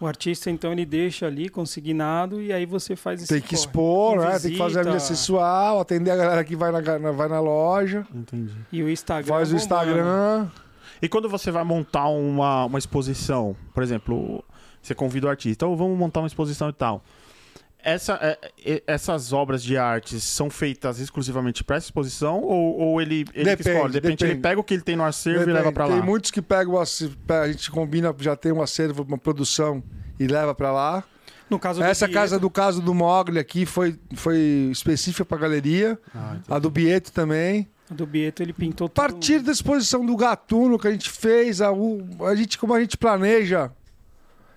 O artista, então, ele deixa ali consignado e aí você faz esse Tem que expor, né? Tem que fazer a visita, mídia sensual, atender a galera que vai na, vai na loja, Entendi. E o Instagram. faz o. Instagram. E quando você vai montar uma, uma exposição, por exemplo, você convida o artista, ou vamos montar uma exposição e tal. Essa, é, é, essas obras de artes são feitas exclusivamente para essa exposição ou, ou ele, ele que Depende, escolhe? De repente ele pega o que ele tem no acervo e Depende, leva para lá. Tem muitos que pegam, a gente combina, já tem um acervo, uma produção e leva para lá. No caso do Essa Pietro, casa do caso do Mogli aqui foi, foi específica para galeria. Ah. A do Bieto também. a do Bieto, ele pintou A tudo. partir da exposição do Gatuno que a gente fez, a, a gente, como a gente planeja,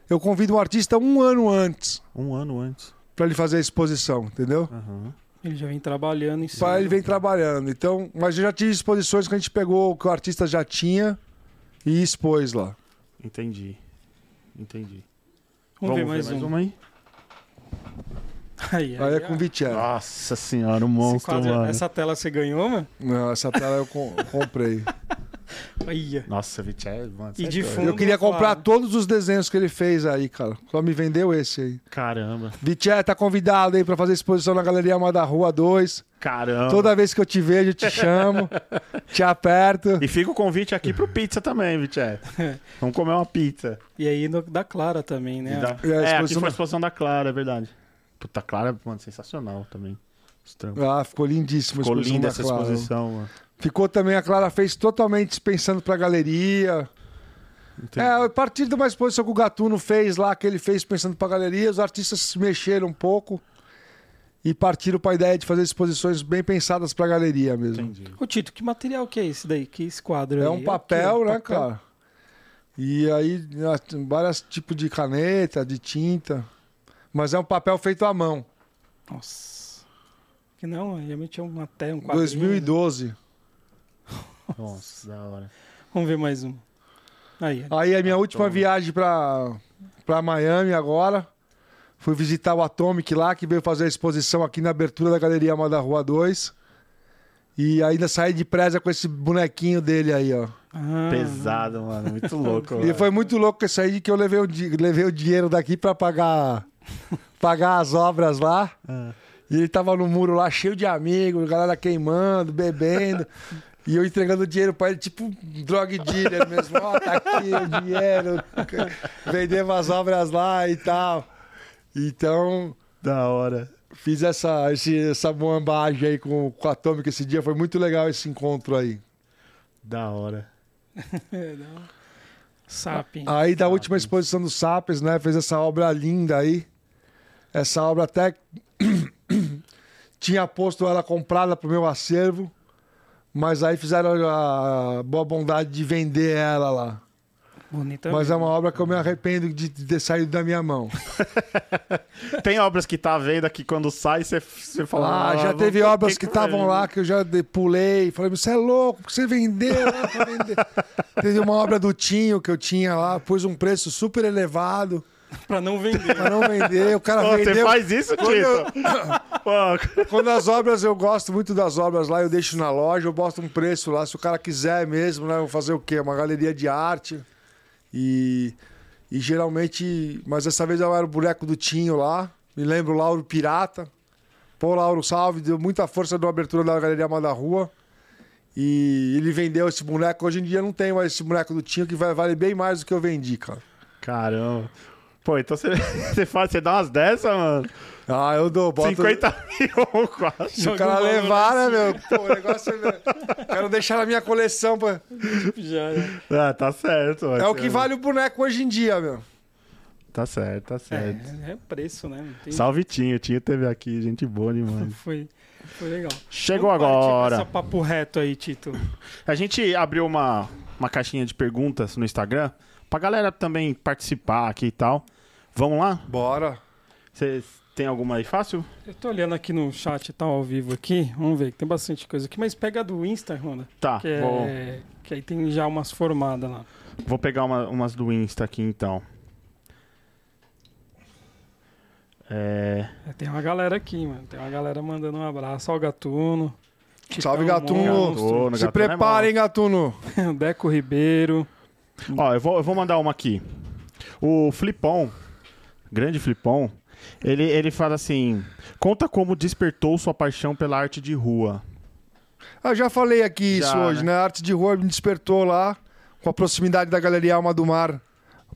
eu convido um artista um ano antes um ano antes. Para ele fazer a exposição, entendeu? Aham. Ele já vem trabalhando em cima. Ele vem trabalhando. Então, mas eu já tive exposições que a gente pegou o que o artista já tinha e expôs lá. Entendi. Entendi. Vamos, ver mais, um. uma aí? Aí, aí, Aí é com Vichel. Nossa senhora, um monstro, quadro- mano. essa tela você ganhou, mano? Não, essa tela eu com- comprei. Nossa, Vichel, mano. E é de fundo- Eu queria comprar claro. todos os desenhos que ele fez aí, cara. Só me vendeu esse aí. Caramba. Vichel tá convidado aí pra fazer exposição na Galeria Alma da Rua 2. Caramba. Toda vez que eu te vejo, eu te chamo, te aperto. E fica o convite aqui pro pizza também, Vichel. Vamos comer uma pizza. E aí no, da Clara também, né? E dá- E a É, aqui exposição foi a da- exposição da Clara, é verdade. Puta, Clara, mano, sensacional também. Ah, ficou lindíssimo. a Ficou linda da essa Clara. exposição, mano. Ficou também, a Clara fez totalmente pensando pra galeria. Entendi. É, a partir de uma exposição que o Gatuno fez lá, que ele fez pensando pra galeria, os artistas se mexeram um pouco e partiram pra ideia de fazer exposições bem pensadas pra galeria mesmo. Entendi. Ô, Tito, que material que é esse daí? Que esse quadro É aí? um quê? papel, né, Papel? cara? E aí, vários tipos de caneta, de tinta. Mas é um papel feito à mão. Nossa. Que não, realmente é uma até um quadrinho. 2012. Nossa, da hora. Vamos ver mais um. Aí, Aí a minha última Atomic. viagem pra, pra Miami agora. Fui visitar o Atomic lá, que veio fazer a exposição aqui na abertura da Galeria Alma da Rua 2. E ainda saí de presa com esse bonequinho dele aí, ó. Ah, Pesado, mano. Muito louco. E mano. foi muito louco isso aí que eu levei o, levei o dinheiro daqui pra pagar, pagar as obras lá. Ah. E ele tava no muro lá, cheio de amigos, galera queimando, bebendo. E eu entregando dinheiro pra ele, tipo um drug dealer mesmo. Ó, tá aqui o dinheiro. Vendemos as obras lá e tal. Então, Da hora. fiz essa, esse, essa bombagem aí com, com a Atômica esse dia. Foi muito legal esse encontro aí. Da hora. É, não. Sapien. Aí da última Sapiens. exposição do Sapiens, né? Fez essa obra linda aí. Essa obra até tinha posto ela comprada pro meu acervo, mas aí fizeram a boa bondade de vender ela lá. Bonita. Mas é mesmo. uma obra que eu me arrependo de ter saído da minha mão. Tem obras que tá vendo aqui quando sai, você, você fala. Ah, já vou- teve obras que estavam lá que eu já de- pulei. Falei, você é louco, porque você vendeu lá pra vender. teve uma obra do Tinho que eu tinha lá, pus um preço super elevado Pra não vender. pra não vender. O cara Pô, você vendeu. faz isso, Quando eu- Quando as obras, eu gosto muito das obras lá, eu deixo na loja, eu boto um preço lá. Se o cara quiser mesmo, né? Eu vou fazer o quê? Uma galeria de arte. E, e geralmente. Mas dessa vez eu era o boneco do Tinho lá. Me lembro o Lauro Pirata. Pô, Lauro, salve. Deu muita força na abertura da Galeria Alma da Rua. E ele vendeu esse boneco. Hoje em dia não tem mais esse boneco do Tinho que vai, vale bem mais do que eu vendi, cara. Caramba. Pô, então você, você faz, você dá umas dessas, mano. Ah, eu dou. Boto... 50 mil quase. Se o cara levar, né, em meu? Pô, o negócio é. Quero deixar na minha coleção. Pra... Já, né? Ah, tá certo. É o que vale o boneco hoje em dia, meu. Tá certo, tá certo. É, é preço, né? Tem- Salve Tinho, Tinho teve aqui, gente boa demais. Foi, foi legal. Chegou Vamos agora. Essa papo reto aí, Tito. A gente abriu uma, uma caixinha de perguntas no Instagram pra galera também participar aqui e tal. Vamos lá? Bora. Vocês tem alguma aí fácil? Eu tô olhando aqui no chat, tá ao vivo aqui. Vamos ver, que tem bastante coisa aqui. Mas pega a do Insta, Ronda. Tá, Que, vou, é... que aí tem já umas formadas lá. vou pegar uma- umas do Insta aqui então. É, É, Tem uma galera aqui, mano. Tem uma galera mandando um abraço ao Gatuno. Salve, Gatuno. Gatuno, Se Gatuno é preparem, Gatuno. Deco Ribeiro. Ó, eu vou, eu vou mandar uma aqui. O Flipão, grande Flipão, ele, ele fala assim: conta como despertou sua paixão pela arte de rua. Eu já falei aqui Já, isso hoje, né? né? A arte de rua me despertou lá, com a proximidade da Galeria Alma do Mar,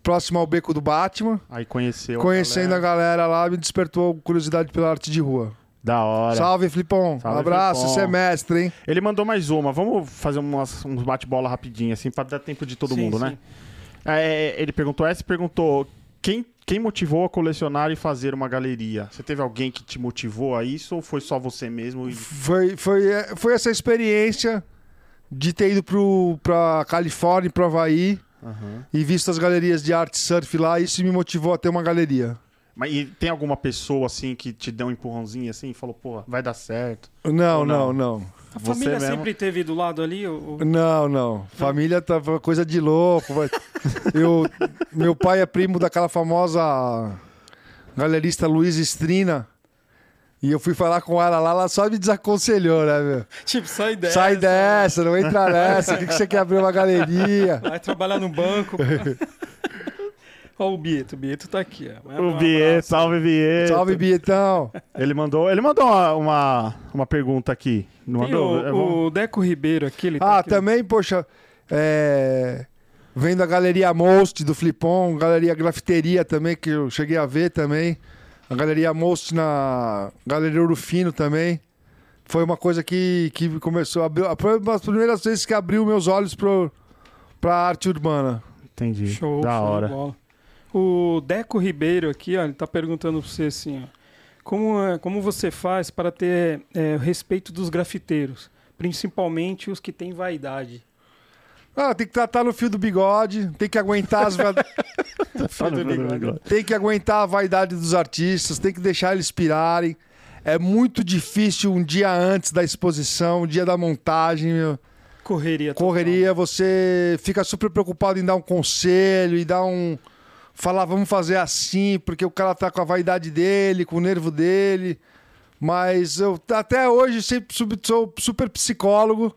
próximo ao Beco do Batman. Aí conheceu. Conhecendo a galera. galera lá, me despertou curiosidade pela arte de rua. Da hora. Salve, Flipão. Salve, um abraço, Flipão. você é mestre, hein? Ele mandou mais uma. Vamos fazer umas, uns bate-bola rapidinho, assim, pra dar tempo de todo Sim, mundo, sim. né? É, ele perguntou essa e perguntou: quem, quem motivou a colecionar e fazer uma galeria? Você teve alguém que te motivou a isso ou foi só você mesmo? E... Foi, foi, é, foi essa experiência de ter ido pro, pra Califórnia, pro Havaí, Aham. e visto as galerias de arte surf lá, isso me motivou a ter uma galeria. Mas e tem alguma pessoa assim que te deu um empurrãozinho assim e falou, pô, vai dar certo? Não, não? não, não. A família mesmo- sempre teve do lado ali? ou- Não, não. Família foi coisa de louco. Eu, meu pai é primo daquela famosa galerista Luiz Estrina. E eu fui falar com ela lá, ela só me desaconselhou, né, meu? Tipo, sai dessa. Sai dessa, não entra nessa. O que, que você quer abrir uma galeria? Vai trabalhar no banco. Ó o Bieto. O Bieto tá aqui, ó. O Bieto, salve Bieto. Salve, Bietão. Ele mandou, ele mandou uma, uma, uma pergunta aqui. Não mandou? É bom. o, o Deco Ribeiro aqui, ele tá Ah, aqui. também, poxa, é... vendo a Galeria Most do Flipon, Galeria Grafiteria também, que eu cheguei a ver também. A Galeria Most na Galeria Urufino também. Foi uma coisa que, que começou a abrir. Foi uma das primeiras vezes que abriu meus olhos pro, pra arte urbana. Entendi. Show, da show hora. O Deco Ribeiro aqui, ó, ele tá perguntando pra você assim, ó. Como, é- como você faz para ter é, respeito dos grafiteiros? Principalmente os que têm vaidade. Ah, tem que tratar no fio do bigode, tem que aguentar as. Tá tem que aguentar a vaidade dos artistas, tem que deixar eles pirarem. É muito difícil um dia antes da exposição, um dia da montagem, meu. Correria. total. correria, você fica super preocupado em dar um conselho e dar um. Falar, vamos fazer assim, porque o cara tá com a vaidade dele, com o nervo dele. Mas eu até hoje sempre sou super psicólogo.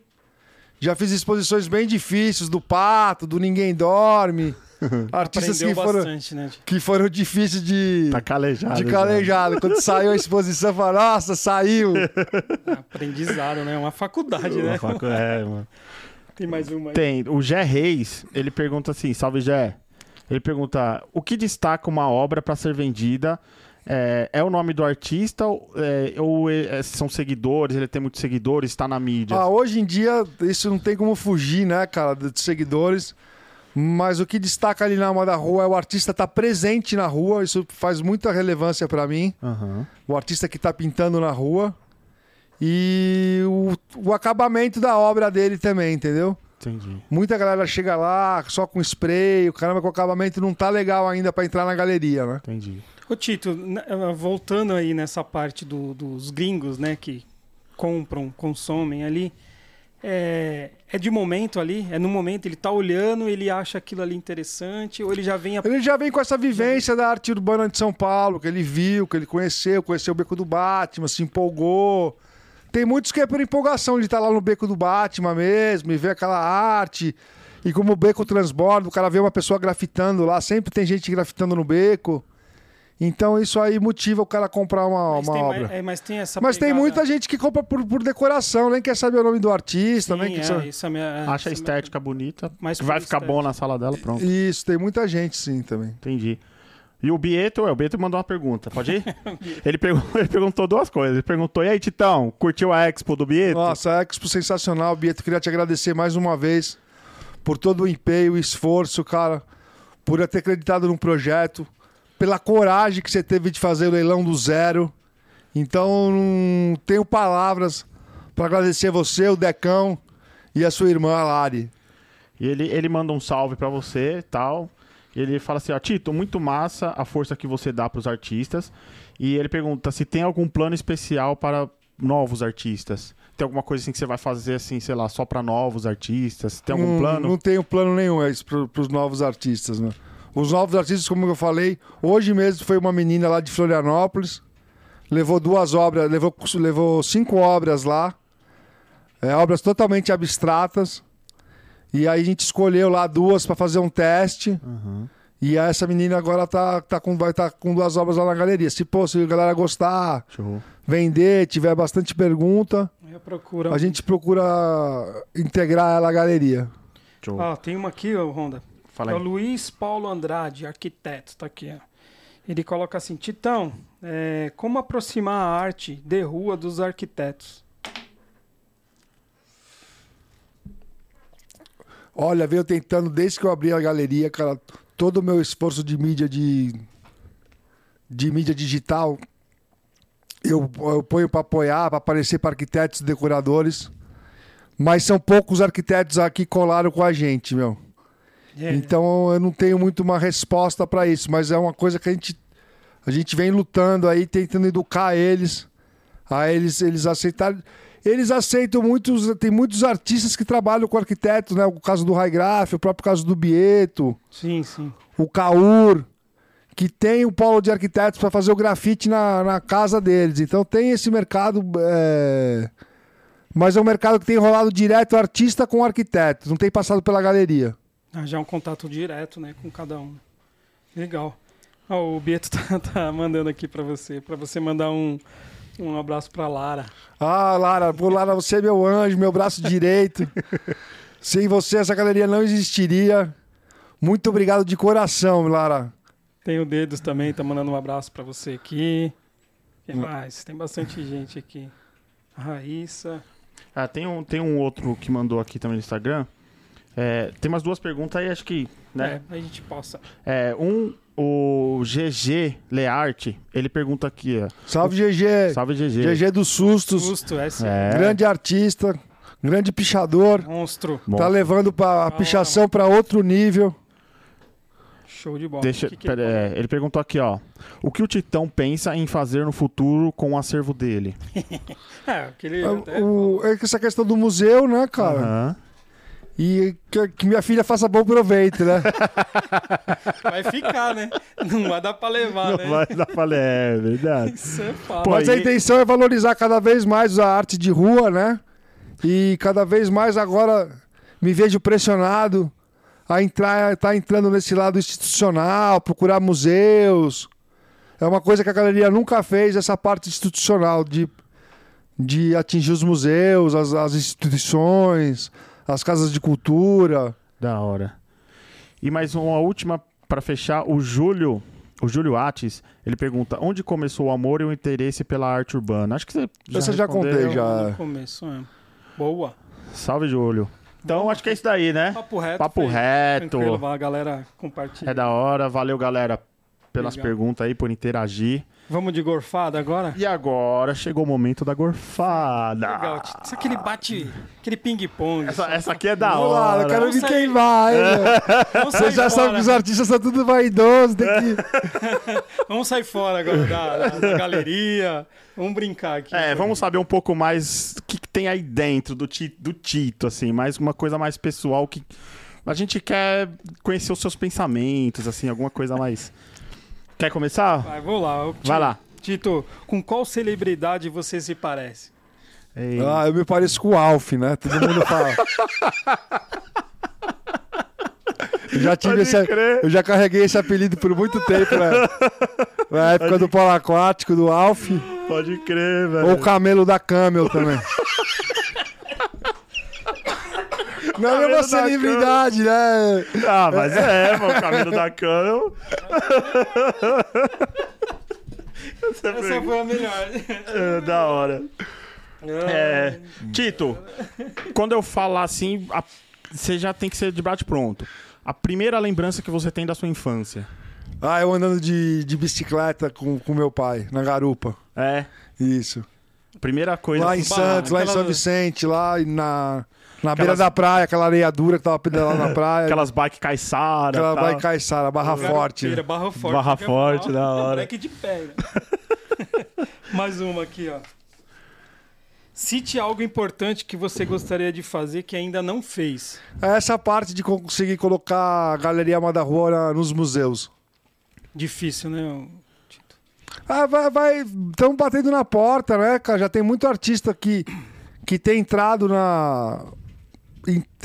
Já fiz exposições bem difíceis do Pato, do Ninguém Dorme. Artistas Aprendeu que foram, bastante, né? que foram difíceis de, Tá calejado. de já. calejado. Quando saiu a exposição, fala, nossa, saiu. Aprendizado, né? Uma faculdade, Uma né? facu- É, mano. Tem mais uma aí. Tem. O Gé Reis, ele pergunta assim: salve Gé. Ele pergunta: o que destaca uma obra para ser vendida? É, é o nome do artista ou, é, ou é- são seguidores? Ele tem muitos seguidores, está na mídia? Ah, hoje em dia, isso não tem como fugir, né, cara, de seguidores. Mas o que destaca ali na alma da rua é o artista estar presente na rua. Isso faz muita relevância pra mim. Aham. O artista que tá pintando na rua. E o, o acabamento da obra dele também, entendeu? Entendi. Muita galera chega lá só com spray, o caramba, o acabamento não tá legal ainda pra entrar na galeria, né? Entendi. Ô Tito, eh, voltando aí nessa parte do- dos gringos, né, que compram, consomem ali, é, é de momento ali? É no momento, ele tá olhando, ele acha aquilo ali interessante, ou ele já vem a... Ele já vem com essa vivência da arte urbana de São Paulo, que ele viu, que ele conheceu, conheceu o Beco do Batman, se empolgou. Tem muitos que é por empolgação de estar lá no Beco do Batman mesmo e ver aquela arte. E como o beco transborda, o cara vê uma pessoa grafitando lá, sempre tem gente grafitando no beco. Então isso aí motiva o cara a comprar uma, mas, uma tem, obra. mais- é, mas tem essa Mas tem muita gente que compra por, por decoração, nem quer saber o nome do artista, nem Sim, quer é, saber. isso é minha- Acha a é minha- estética bonita, mais vai ficar estética. bom na sala dela, pronto. Isso, tem muita gente sim também. Entendi. E o Bieto, é, o Bieto mandou uma pergunta, pode ir? ele, pergun- ele perguntou duas coisas. Ele perguntou, e aí, Titão, curtiu a Expo do Bieto? Nossa, a Expo sensacional, Bieto. Queria te agradecer mais uma vez por todo o empenho, o esforço, cara, por ter acreditado num projeto, pela coragem que você teve de fazer o leilão do zero. Então, não tenho palavras para agradecer você, o Decão e a sua irmã, a Lari. E ele, ele manda um salve pra você e tal. Ele fala assim, ó, Tito, muito massa a força que você dá pros artistas. E ele pergunta se tem algum plano especial para novos artistas. Tem alguma coisa assim que você vai fazer assim, sei lá, só pra novos artistas? Tem algum não, plano? Não tenho plano nenhum é para os novos artistas, né? Os novos artistas, como eu falei, hoje mesmo foi uma menina lá de Florianópolis, levou duas obras, levou, levou cinco obras lá, é, obras totalmente abstratas. E aí a gente escolheu lá duas para fazer um teste. Uhum. E essa menina agora tá, tá com, vai estar com duas obras lá na galeria. Se, pô, se a galera gostar, Show. vender, tiver bastante pergunta, a gente procura integrar ela à galeria. Show. Ah, tem uma aqui, ô, Honda. Fala É o aí. Luiz Paulo Andrade, arquiteto, tá aqui. Ó. Ele coloca assim: Titão, é, como aproximar a arte de rua dos arquitetos? Olha, veio tentando, desde que eu abri a galeria, cara, todo o meu esforço de mídia de, de mídia digital, eu, eu ponho para apoiar, para aparecer para arquitetos e decoradores. Mas são poucos arquitetos aqui que colaram com a gente, meu. É, Então eu não tenho muito uma resposta para isso, mas é uma coisa que a gente, a gente vem lutando aí, tentando educar eles, a eles, eles aceitarem. Eles aceitam muitos. Tem muitos artistas que trabalham com arquitetos, né? O caso do Raigraf, o próprio caso do Bieto, Sim, sim. o Caur, que tem o polo de arquitetos para fazer o grafite na, na casa deles. Então tem esse mercado. é, Mas é um mercado que tem rolado direto artista com arquiteto, não tem passado pela galeria. Ah, já é um contato direto, né, com cada um. Legal. Ó, o Bieto tá, tá mandando aqui pra você, pra você mandar um, um abraço pra Lara. Ah, Lara, pô, Lara, você é meu anjo, meu braço direito. Sem você, essa galeria não existiria. Muito obrigado de coração, Lara. Tem o Dedos também, tá mandando um abraço pra você aqui. Quem mais? Tem bastante gente aqui. A Raíssa. Ah, tem um, tem um outro que mandou aqui também no Instagram. É, tem umas duas perguntas aí, acho que. Né? É, a gente possa. É, um, o GG Learte, ele pergunta aqui, ó. Salve, GG. Salve, GG. GG dos sustos. Justo, é sim. É. Grande artista, grande pichador. Monstro. Tá levando pra, a pichação para outro nível. Show de bola. deixa, Que que pera- ele- é, ele perguntou aqui, ó. O que o Titão pensa em fazer no futuro com o acervo dele? É, aquele. O- até o- é que essa questão do museu, né, cara? Aham. E que, que minha filha faça bom proveito, né? Vai ficar, né? Não vai dar pra levar, Não né? vai dar pra ler, é verdade. Isso é. Pô, Mas a intenção é valorizar cada vez mais a arte de rua, né? E cada vez mais agora me vejo pressionado a entrar, tá entrando nesse lado institucional, procurar museus. É uma coisa que a galeria nunca fez, essa parte institucional de, de atingir os museus, as, as instituições, as casas de cultura. Da hora. E mais uma última pra fechar, o Júlio, o Júlio Ates, ele pergunta: onde começou o amor e o interesse pela arte urbana? Acho que você já eu já contei, já. No começo, é. Boa. Salve, Júlio. Então, acho que é isso daí, né? Papo reto. Papo foi reto. Tranquilo, a galera compartilha. É da hora. Valeu, galera, pelas Obrigado. perguntas aí, por interagir. Vamos de gorfada agora? E agora chegou o momento da gorfada. Legal. Tito. Isso é aquele bate, aquele ping-pong. Essa, essa aqui é da Vamos lá, hora. eu quero Vamos me sair. queimar, hein? Vamos Você já sabe fora. que os artistas são tudo vaidosos, tem que... Vamos sair fora agora da, da- da galeria. Vamos brincar aqui. É, vamos saber um pouco mais o que, que tem aí dentro do, ti, do Tito, assim, mais uma coisa mais pessoal que a gente quer conhecer os seus pensamentos, assim, alguma coisa mais. Quer começar? Vai, vou lá. Ô, Tito, Vai lá. Tito, com qual celebridade você se parece? Ei. Ah, eu me pareço com o Alf, né? Todo mundo fala. Eu já tive Pode esse, crer. eu já carreguei esse apelido por muito tempo, né? Na época do polo aquático, do Alf, Pode crer, velho. ou o camelo da Camel também. Não é Camelo uma da celebridade, né? Ah, mas é, mano, o cabelo da cana. Essa Essa foi a melhor. é, da hora. É, Tito, quando eu falar assim, a- você já tem que ser de bate pronto. A primeira lembrança que você tem da sua infância. Ah, eu andando de, de bicicleta com, com meu pai, na garupa. É, Isso. primeira coisa. Lá em Bah, Santos, lá em São Vicente, lá e na, na beira Aquelas- da praia, aquela areia dura que tava pedalando na praia. Aquelas bike caiçara. Aquela tal. vai Caiçara, Barra Forte. Barra forte. Barra fica forte, da hora. Moleque de pé. né? Mais uma aqui, ó. Cite algo importante que você gostaria de fazer que ainda não fez. É essa parte de conseguir colocar a Galeria Amada Rua na- nos museus. Difícil, né? Tito? Ah, vai, vai. Estão batendo na porta, né, cara? Já tem muito artista que, que tem entrado na.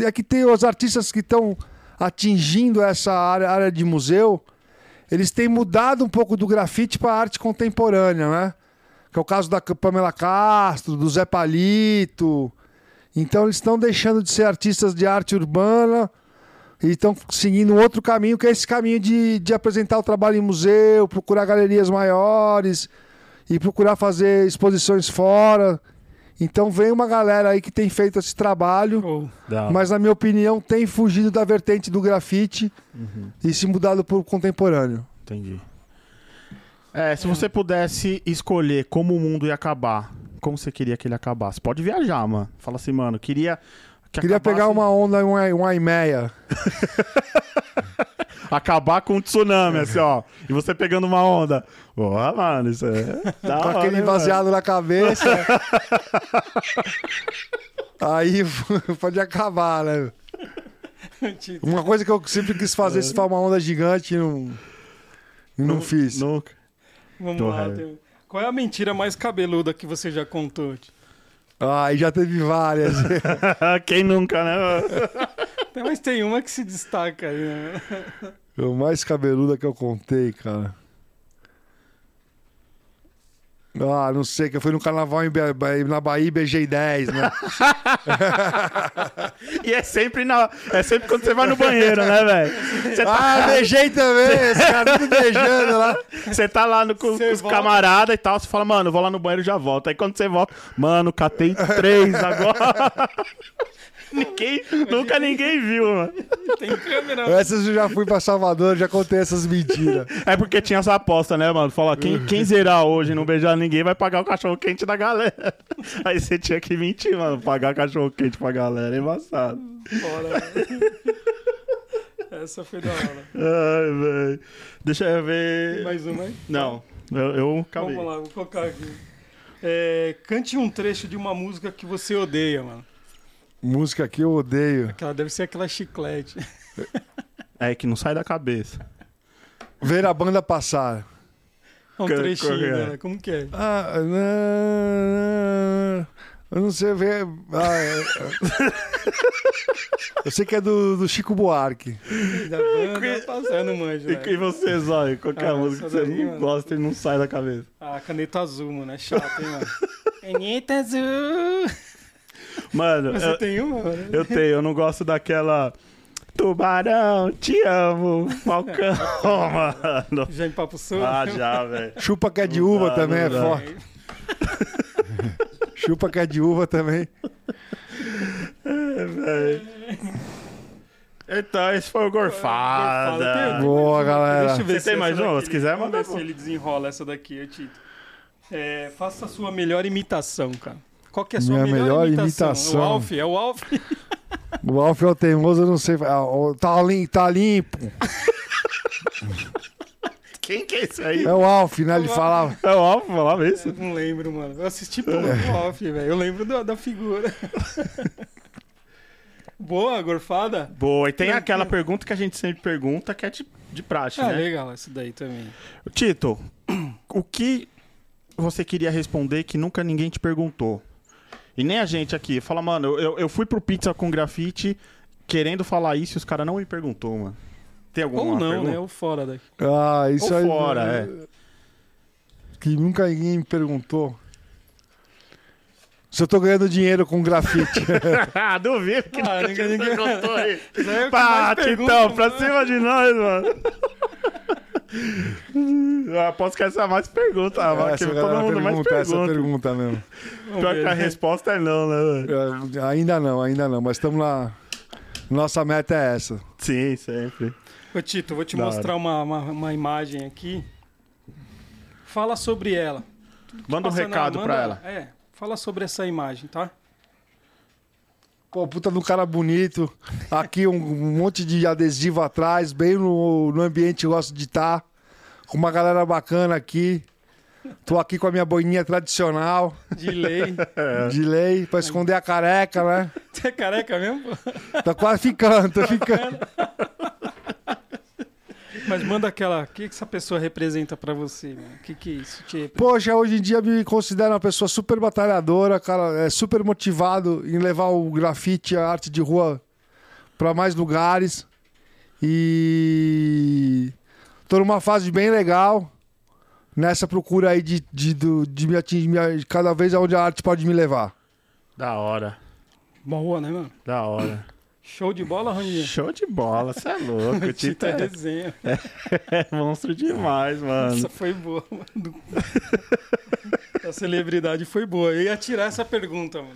É que tem os artistas que estão atingindo essa área, área de museu. Eles têm mudado um pouco do grafite para arte contemporânea, né? Que é o caso da Pamela Castro, do Zé Palito. Então eles estão deixando de ser artistas de arte urbana e estão seguindo outro caminho, que é esse caminho de, de apresentar o trabalho em museu, procurar galerias maiores e procurar fazer exposições fora. Então vem uma galera aí que tem feito esse trabalho, Da- mas na minha opinião tem fugido da vertente do grafite Uhum, e se mudado para o contemporâneo. entendi. É, se você pudesse escolher como o mundo ia acabar, como você queria que ele acabasse? Pode viajar, mano. Fala assim, mano, queria. Que Queria acabasse- pegar uma onda, uma, uma imeia. acabar com um tsunami, assim, ó. E você pegando uma onda. Porra, mano, isso é. Da Com hora, aquele hein, baseado na cabeça. Aí pode acabar, né? Uma coisa que eu sempre quis fazer, se for uma onda gigante, e não, não mano? fiz. Nunca. Vamos Tô lá. Qual é a mentira mais cabeluda que você já contou? Ah, e já teve várias. Quem nunca, né? Mas tem uma que se destaca aí, né? o mais cabeluda que eu contei, cara. Ah, não sei, que eu fui no carnaval em na Bahia beijei 10, né? E é sempre, na, é sempre quando você vai no banheiro, né, velho? Você Ah, tá, beijei também, esse cara tudo beijando lá. você tá lá no, com, com os camaradas e tal, você fala, mano, vou lá no banheiro e já volto. Aí quando você volta, mano, catei três agora. ninguém, nunca ninguém viu, mano. Tem câmera. Essas eu já fui pra Salvador, já contei essas mentiras. É porque tinha essa aposta, né, mano? Fala, quem, quem zerar hoje e não beijar ninguém vai pagar o cachorro quente da galera. Aí você tinha que mentir, mano. Pagar cachorro quente pra galera é embaçado. Bora. Essa foi da hora. Ai, velho. Deixa eu ver. mais uma aí? Não, eu, eu acabei. Vamos lá, vou colocar aqui. É, cante um trecho de uma música que você odeia, mano. Música que eu odeio. Aquela, deve ser aquela chiclete. É que não sai da cabeça. Ver a banda passar. Um Que- trechinho que é? dela. Como que é? Ah, não, eu não sei ver. Ah, é- eu sei que é do, do Chico Buarque. Da banda passando, manjo. E, e você, Zóio? Qualquer Ah, música que você daí, não mano. gosta e não sai da cabeça. Ah, caneta azul, mano. É chato, hein, mano? caneta azul. Mano, Mas eu, você tem uma, mano? eu tenho, eu não gosto daquela. Tubarão, te amo, Falcão, mano. Já empapuçou? Ah, já, velho. Chupa que é de uva dá, também é dá. forte. Chupa que é de uva também. É, velho. Então, esse foi o Gorfada. Boa, galera. Deixa eu ver Você se tem mais uma? Se quiser, Vamos manda ver se ele desenrola essa daqui, Tito. É, faça a sua melhor imitação, cara. Qual que é a sua Minha melhor, melhor imitação? imitação. O Alf? É o Alf? O Alf é o teimoso, eu não sei. Ah, Tá, lim, tá limpo. Quem que é esse aí? É o Alf, né? Ele falava. É o Alfa, falava isso? Não lembro, mano. Eu assisti pouco o Alf, velho. Eu lembro da, da figura. Boa, gorfada. Boa, e tem Tranquilo. aquela pergunta que a gente sempre pergunta, que é de, de praxe, Ah, né? legal, essa daí também. Tito, o que você queria responder que nunca ninguém te perguntou? E nem a gente aqui. Fala, mano, eu, eu fui pro Pizza com grafite querendo falar isso e os caras não me perguntou, mano. Tem alguma Ou não, pergunta? né? Ou fora daqui. Ah, isso Ou aí. fora, é. Que nunca ninguém me perguntou. Se eu tô ganhando dinheiro com grafite. ah, duvido que Ah, ninguém- ninguém- perguntou aí. Isso aí é o que Pá, mais Titão, pra né? cima de nós, mano. Eu aposto que essa é a mais pergunta. Ah, que todo mundo mais pergunta, essa pergunta. mesmo. Pior que a né? resposta é não, né? É, Ainda não, ainda não, mas estamos lá. Nossa meta é essa. Sim, sempre. Ô, Tito, vou te Da mostrar uma, uma, uma imagem aqui. Fala sobre ela. Manda um na- recado manda- pra ela. É, fala sobre essa imagem, tá? Pô, puta do cara bonito. Aqui um, um monte de adesivo atrás, bem no, no ambiente que eu gosto de estar. Com uma galera bacana aqui. Tô aqui com a minha boininha tradicional, De lei. de lei, pra esconder a careca, né? Você é careca mesmo? Tô quase ficando, tô ficando. Mas manda aquela. O que, que essa pessoa representa pra você, mano? O que, que isso te representa? Poxa, hoje em dia me considero uma pessoa super batalhadora, cara, é super motivado em levar o grafite, a arte de rua para mais lugares. E tô numa fase bem legal nessa procura aí de, de, do- de me atingir cada vez aonde a arte pode me levar. Da hora, Boa, né, mano? da hora. Show de bola, Raninha. Show de bola, você é louco. O Tito é é, resenha. é monstro demais, mano. Essa foi boa, mano. A celebridade foi boa. Eu ia tirar essa pergunta, mano.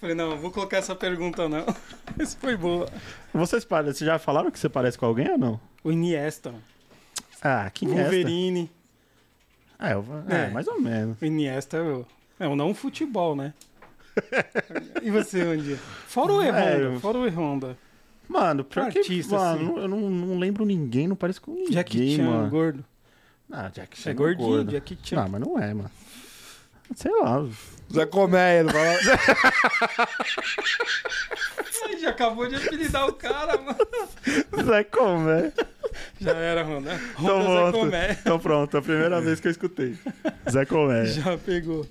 Falei, não, vou colocar essa pergunta, não. Essa foi boa. Vocês, vocês já falaram que você parece com alguém ou não? O Iniesta, mano. Ah, que Iniesta. Wolverine. É, eu- é, É. mais ou menos. O Iniesta é o, é o não futebol, né? e você, Andy? Fora o É, E-Honda. Fora o E-Honda. Mano, pior que, Artista, mano, eu não, não lembro ninguém, não parece com ninguém, Jackie Chan, mano. gordo. Ah, Jack Chan É é gordinho, gordo. Jackie Chan. Não, mas não é, mano. Sei lá. Zé Colmeia, não fala- Ai, já acabou de apelidar o cara, mano. Zé Comé. Já era, Ronda. Tô Ronda Zé. Comé. Então pronto, é a primeira vez que eu escutei. Zé Comé. Já pegou.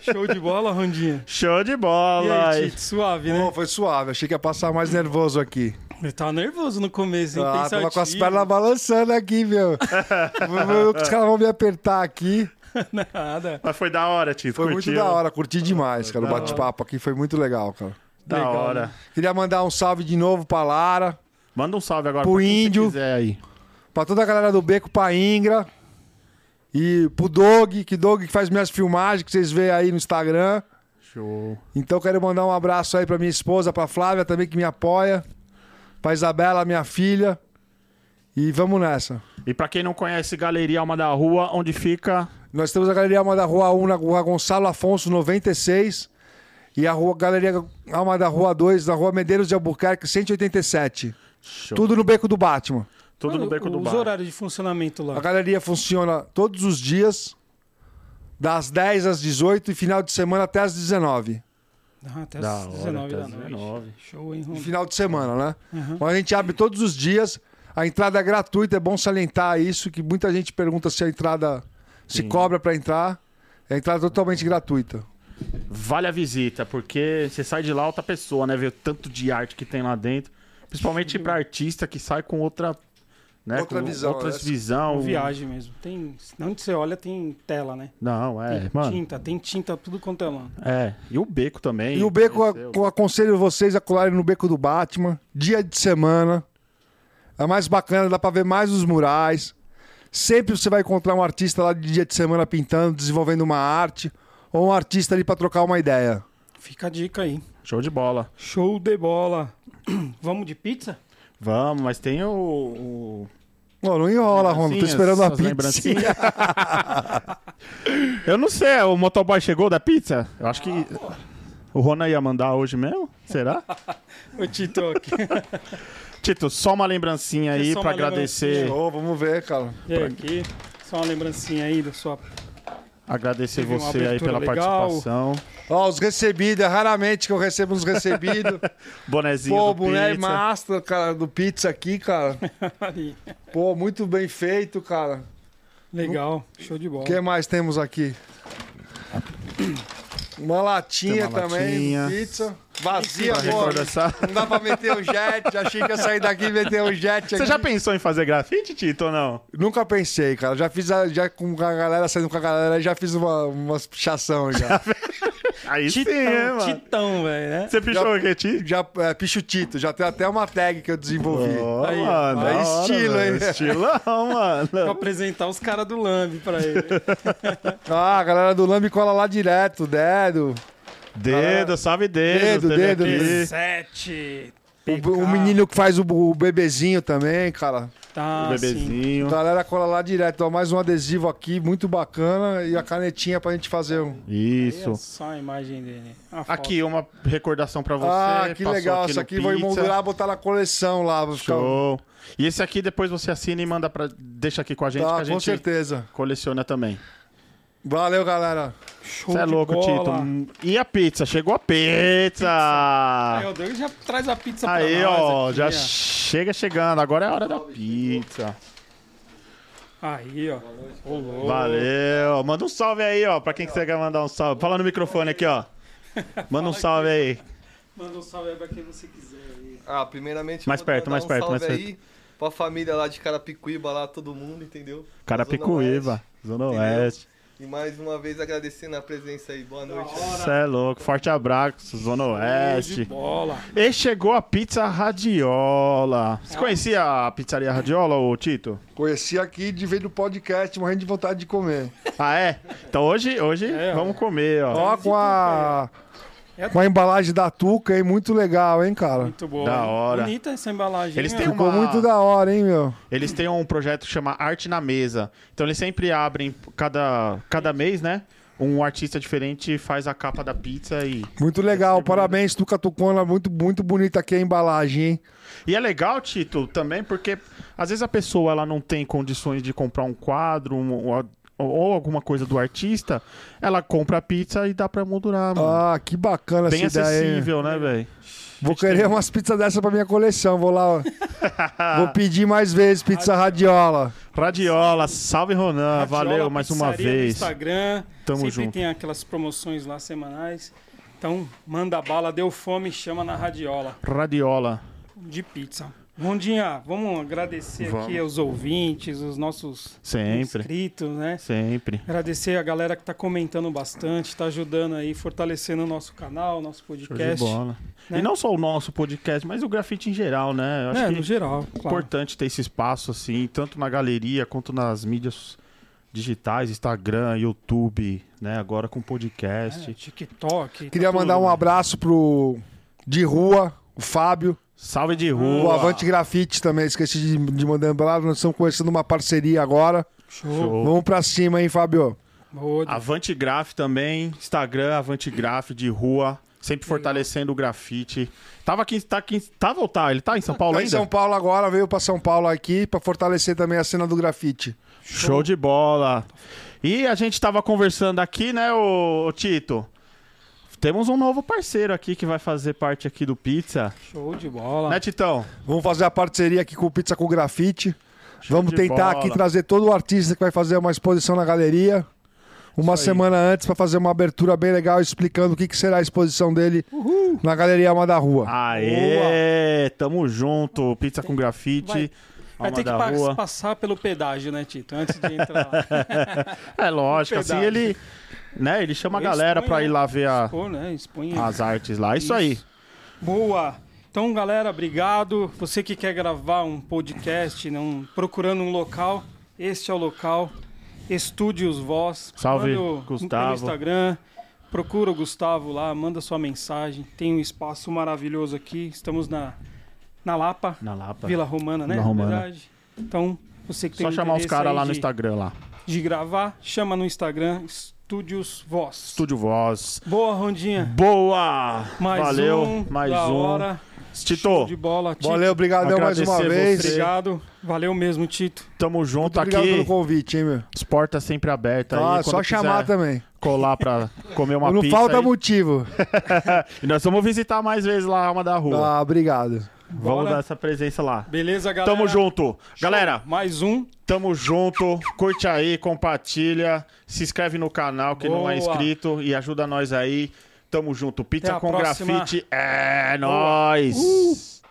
Show de bola, Rondinha. Show de E bola. aí, Tito, suave, né? Pô, foi suave. Achei que ia passar mais nervoso aqui. Eu tava nervoso no começo, hein? Ah, tava com as pernas balançando aqui, meu. Os caras vão me apertar aqui. Nada. Mas foi da hora, Tito. Foi curtiu? muito da hora, curti demais, cara. O bate-papo aqui foi muito legal, cara. Da Legal, hora. né? Queria mandar um salve de novo pra Lara, Manda um salve agora Pro pra índio. quiser aí. pra toda a galera do Beco, pra Ingra. E pro Dog, que Dog que faz minhas filmagens, que vocês veem aí no Instagram. Show. Então quero mandar um abraço aí pra minha esposa, pra Flávia também, que me apoia. Pra Isabela, minha filha. E vamos nessa. E pra quem não conhece Galeria Alma da Rua, onde fica Nós temos a Galeria Alma da Rua 1 na rua Gonçalo Afonso 96 e a rua, Galeria Alma da Rua 2 na rua Medeiros de Albuquerque 187. Show. Tudo no Beco do Batman. Tudo no beco do Os bar. horários de funcionamento lá. A galeria funciona todos os dias, das 10 às 18 e final de semana até às 19. Ah, até Da as hora, 19 até da noite. 19. Show, hein? Final de semana, né? Uhum. Mas a gente abre todos os dias. A entrada é gratuita, é bom salientar isso, que muita gente pergunta se a entrada se cobra pra entrar. É a entrada totalmente gratuita. Vale a visita, porque você sai de lá outra pessoa, né? Ver o tanto de arte que tem lá dentro. Principalmente pra artista que sai com outra. Né? Outra com visão, Outras essa- visão. Uma viagem mesmo. Tem, onde você olha tem tela, né? Não, é, tem mano. tinta, tem tinta, tudo quanto é lá. É. E o beco também. E o beco, eu aconselho vocês a colarem no beco do Batman, dia de semana. É mais bacana, dá pra ver mais os murais. Sempre você vai encontrar um artista lá de dia de semana pintando, desenvolvendo uma arte, ou um artista ali pra trocar uma ideia. Fica a dica aí. Show de bola. Show de bola. Vamos de pizza? Vamos, mas tem o. o... Ô, não enrola, Ronaldo, tô esperando a pizza. Eu não sei, o motoboy chegou da pizza? Eu acho que. O Rona ia mandar hoje mesmo? Será? Tito, aqui. Tito, só uma lembrancinha aí uma agradecer. Ô, vamos ver, cara. E aqui, só uma lembrancinha aí da sua... Agradecer Teve você aí pela legal. participação. Ó, os recebidos, é raramente que eu recebo uns recebidos. Bonezinho Pô, do boné pizza. master, cara, do pizza aqui, cara. Pô, muito bem feito, cara. Legal, show de bola. O que mais temos aqui? Uma latinha Tem uma também, latinha. pizza. Vazia, Pra pô. Não dá pra meter o jet. Achei que ia sair daqui e meter o jet aqui. Você já pensou em fazer grafite, Tito, ou não? Nunca pensei, cara. Já fiz a- já com a galera, saindo com a galera, já fiz uma, umas pichação já. Aí sim, Titão, é, mano. Titão, velho, né? Você pichou o quê, Tito? já é, picho Tito. Já tem até uma tag que eu desenvolvi. Ó, Aí, mano, hora, estilo, velho. hein? Estilão, mano. Pra apresentar os caras do Lambi pra ele. Ah, a galera do Lambi cola lá direto, dedo. Dedo, salve dedo. Dedo, dedo, aqui. Sete. O, o menino que faz o, o bebezinho também, cara. Tá, O sim. bebezinho. A galera cola lá direto. Ó, mais um adesivo aqui, muito bacana. E a canetinha pra gente fazer um. Aí é Isso. só a imagem dele. A foto. Aqui, uma recordação pra você. ah, que Passou legal. aqui Isso no aqui vou emoldurar, botar na coleção lá. Vou ficar... Show. E esse aqui depois você assina e manda pra. Deixa aqui com a gente que Tá, a com gente certeza. coleciona também. Valeu, galera. Show Você é louco, bola. Tito. E a pizza? Chegou a pizza! Aí, o Doug já traz a pizza pra Aí, nós ó, aqui, já chega chegando. Agora é a hora da pizza. Aí, ó. Valeu. Manda um salve aí, ó, pra quem que você quer mandar um salve. Fala no microfone aqui, ó. Manda um salve aí. Manda um salve aí pra quem você quiser aí. Ah, primeiramente, Mais perto, mais um perto, salve mais aí pra família lá de Carapicuíba, lá todo mundo, entendeu? Carapicuíba, Zona Entendeu? Oeste. E mais uma vez agradecendo a presença aí. Boa noite. Você é louco. Forte abraço, Zona Oeste. bola. E chegou a pizza Radiola. Você conhecia a pizzaria Radiola, ô Tito? Conheci aqui de ver do podcast, morrendo de vontade de comer. Ah, é? Então hoje, hoje É, ó. vamos comer, ó. Ó, com a. É- Com a embalagem da Tuca, hein? Muito legal, hein, cara? Muito boa. Da hein? hora. Bonita essa embalagem. Eles têm. Ficou uma- muito da hora, hein, meu? Eles têm um projeto que chama Arte na Mesa. Então eles sempre abrem cada, cada mês, né? um artista diferente faz a capa da pizza e. Muito legal, parabéns, Tuca Tucona, muito, muito bonita aqui a embalagem, hein? E é legal, Tito, também porque às vezes a pessoa ela não tem condições de comprar um quadro um- ou, ou alguma coisa do artista, ela compra a pizza e dá pra moldurar, mano. Ah, que bacana Bem essa ideia, hein? acessível, né, velho? Vou querer umas pizzas dessa pra minha coleção, vou lá, ó. Vou pedir mais vezes pizza radiola. Radiola, salve Ronan, Radiola valeu mais uma vez. Instagram. Tamo Sempre junto. tem aquelas promoções lá semanais. Então, manda bala, deu fome, chama na radiola Radiola. de pizza. Rondinha, vamos agradecer Vamos. aqui aos ouvintes, os nossos Sempre. inscritos, né? Sempre. Agradecer a galera que tá comentando bastante, tá ajudando aí, fortalecendo o nosso canal, nosso Show de podcast. bola. né? E não só o nosso podcast, mas o grafite em geral, né? Eu acho É, que no geral, é claro. importante ter esse espaço, assim, tanto na galeria quanto nas mídias digitais, Instagram, YouTube, né? Agora com podcast. É, TikTok. Queria tá mandar tudo, um né? abraço pro de rua, o Fábio, Salve de o rua. Avante Grafite também, esqueci de, de mandar lembrar, nós estamos começando uma parceria agora. Show. Show. Vamos pra cima, hein, Fábio? Boa. Avante Graf também, Instagram, Avante Graf de rua, sempre fortalecendo o grafite. Tava aqui, tá aqui, tava ou tá? Ele tá em São Paulo Tá em ainda? São Paulo agora, veio pra São Paulo aqui pra fortalecer também a cena do grafite. Show de bola. E a gente tava conversando aqui, né, ô Tito? Temos um novo parceiro aqui que vai fazer parte aqui do Pizza. Show de bola. Né, Titão? Vamos fazer a parceria aqui com o Pizza com Grafite. Show Vamos tentar bola. aqui trazer todo o artista que vai fazer uma exposição na galeria. Uma Isso aí. semana antes pra fazer uma abertura bem legal explicando o que, que será a exposição dele na Galeria Alma da Rua. Aê! Tamo junto. Pizza com grafite. Vai- Vai Alma ter que pa- rua. passar pelo pedágio, né, Tito? Antes de entrar lá. É lógico, assim ele, né, ele chama a galera expõe, pra né? ir lá ver a- Expor, né? Expõe. as artes lá. Isso, aí. Boa! Então, galera, obrigado. Você que quer gravar um podcast, não, procurando um local, este é o local. Estúdios Voz. Salve, Manda Gustavo. Pelo Instagram. Procura o Gustavo lá, manda sua mensagem. Tem um espaço maravilhoso aqui. Estamos na, na Lapa, Na Lapa. Vila Romana, né? Na Romana. verdade. Então, você que tem Só chamar os caras lá no Instagram lá. de gravar, chama no Instagram Estúdios Voz. Estúdio Voz. Boa, Rondinha. Boa! Mais Valeu, um. mais da um. hora. Tito, Show de bola. Tito. Valeu, obrigadão mais uma vez. você. Obrigado. Valeu mesmo, Tito. tamo junto Muito obrigado aqui. pelo convite, hein, meu? As portas sempre abertas Ah, aí. só chamar também. colar pra comer uma Não pizza. falta aí. motivo. E nós vamos visitar mais vezes lá a Alma da Rua. Ah, obrigado. Vamos bora. dar essa presença lá. Beleza, galera? Tamo junto. Show. Galera, Mais um. tamo junto. Curte aí, compartilha. Se inscreve no canal que não é Boa. inscrito e ajuda nós aí. Tamo junto. Pizza com próxima. grafite. É Boa. nóis.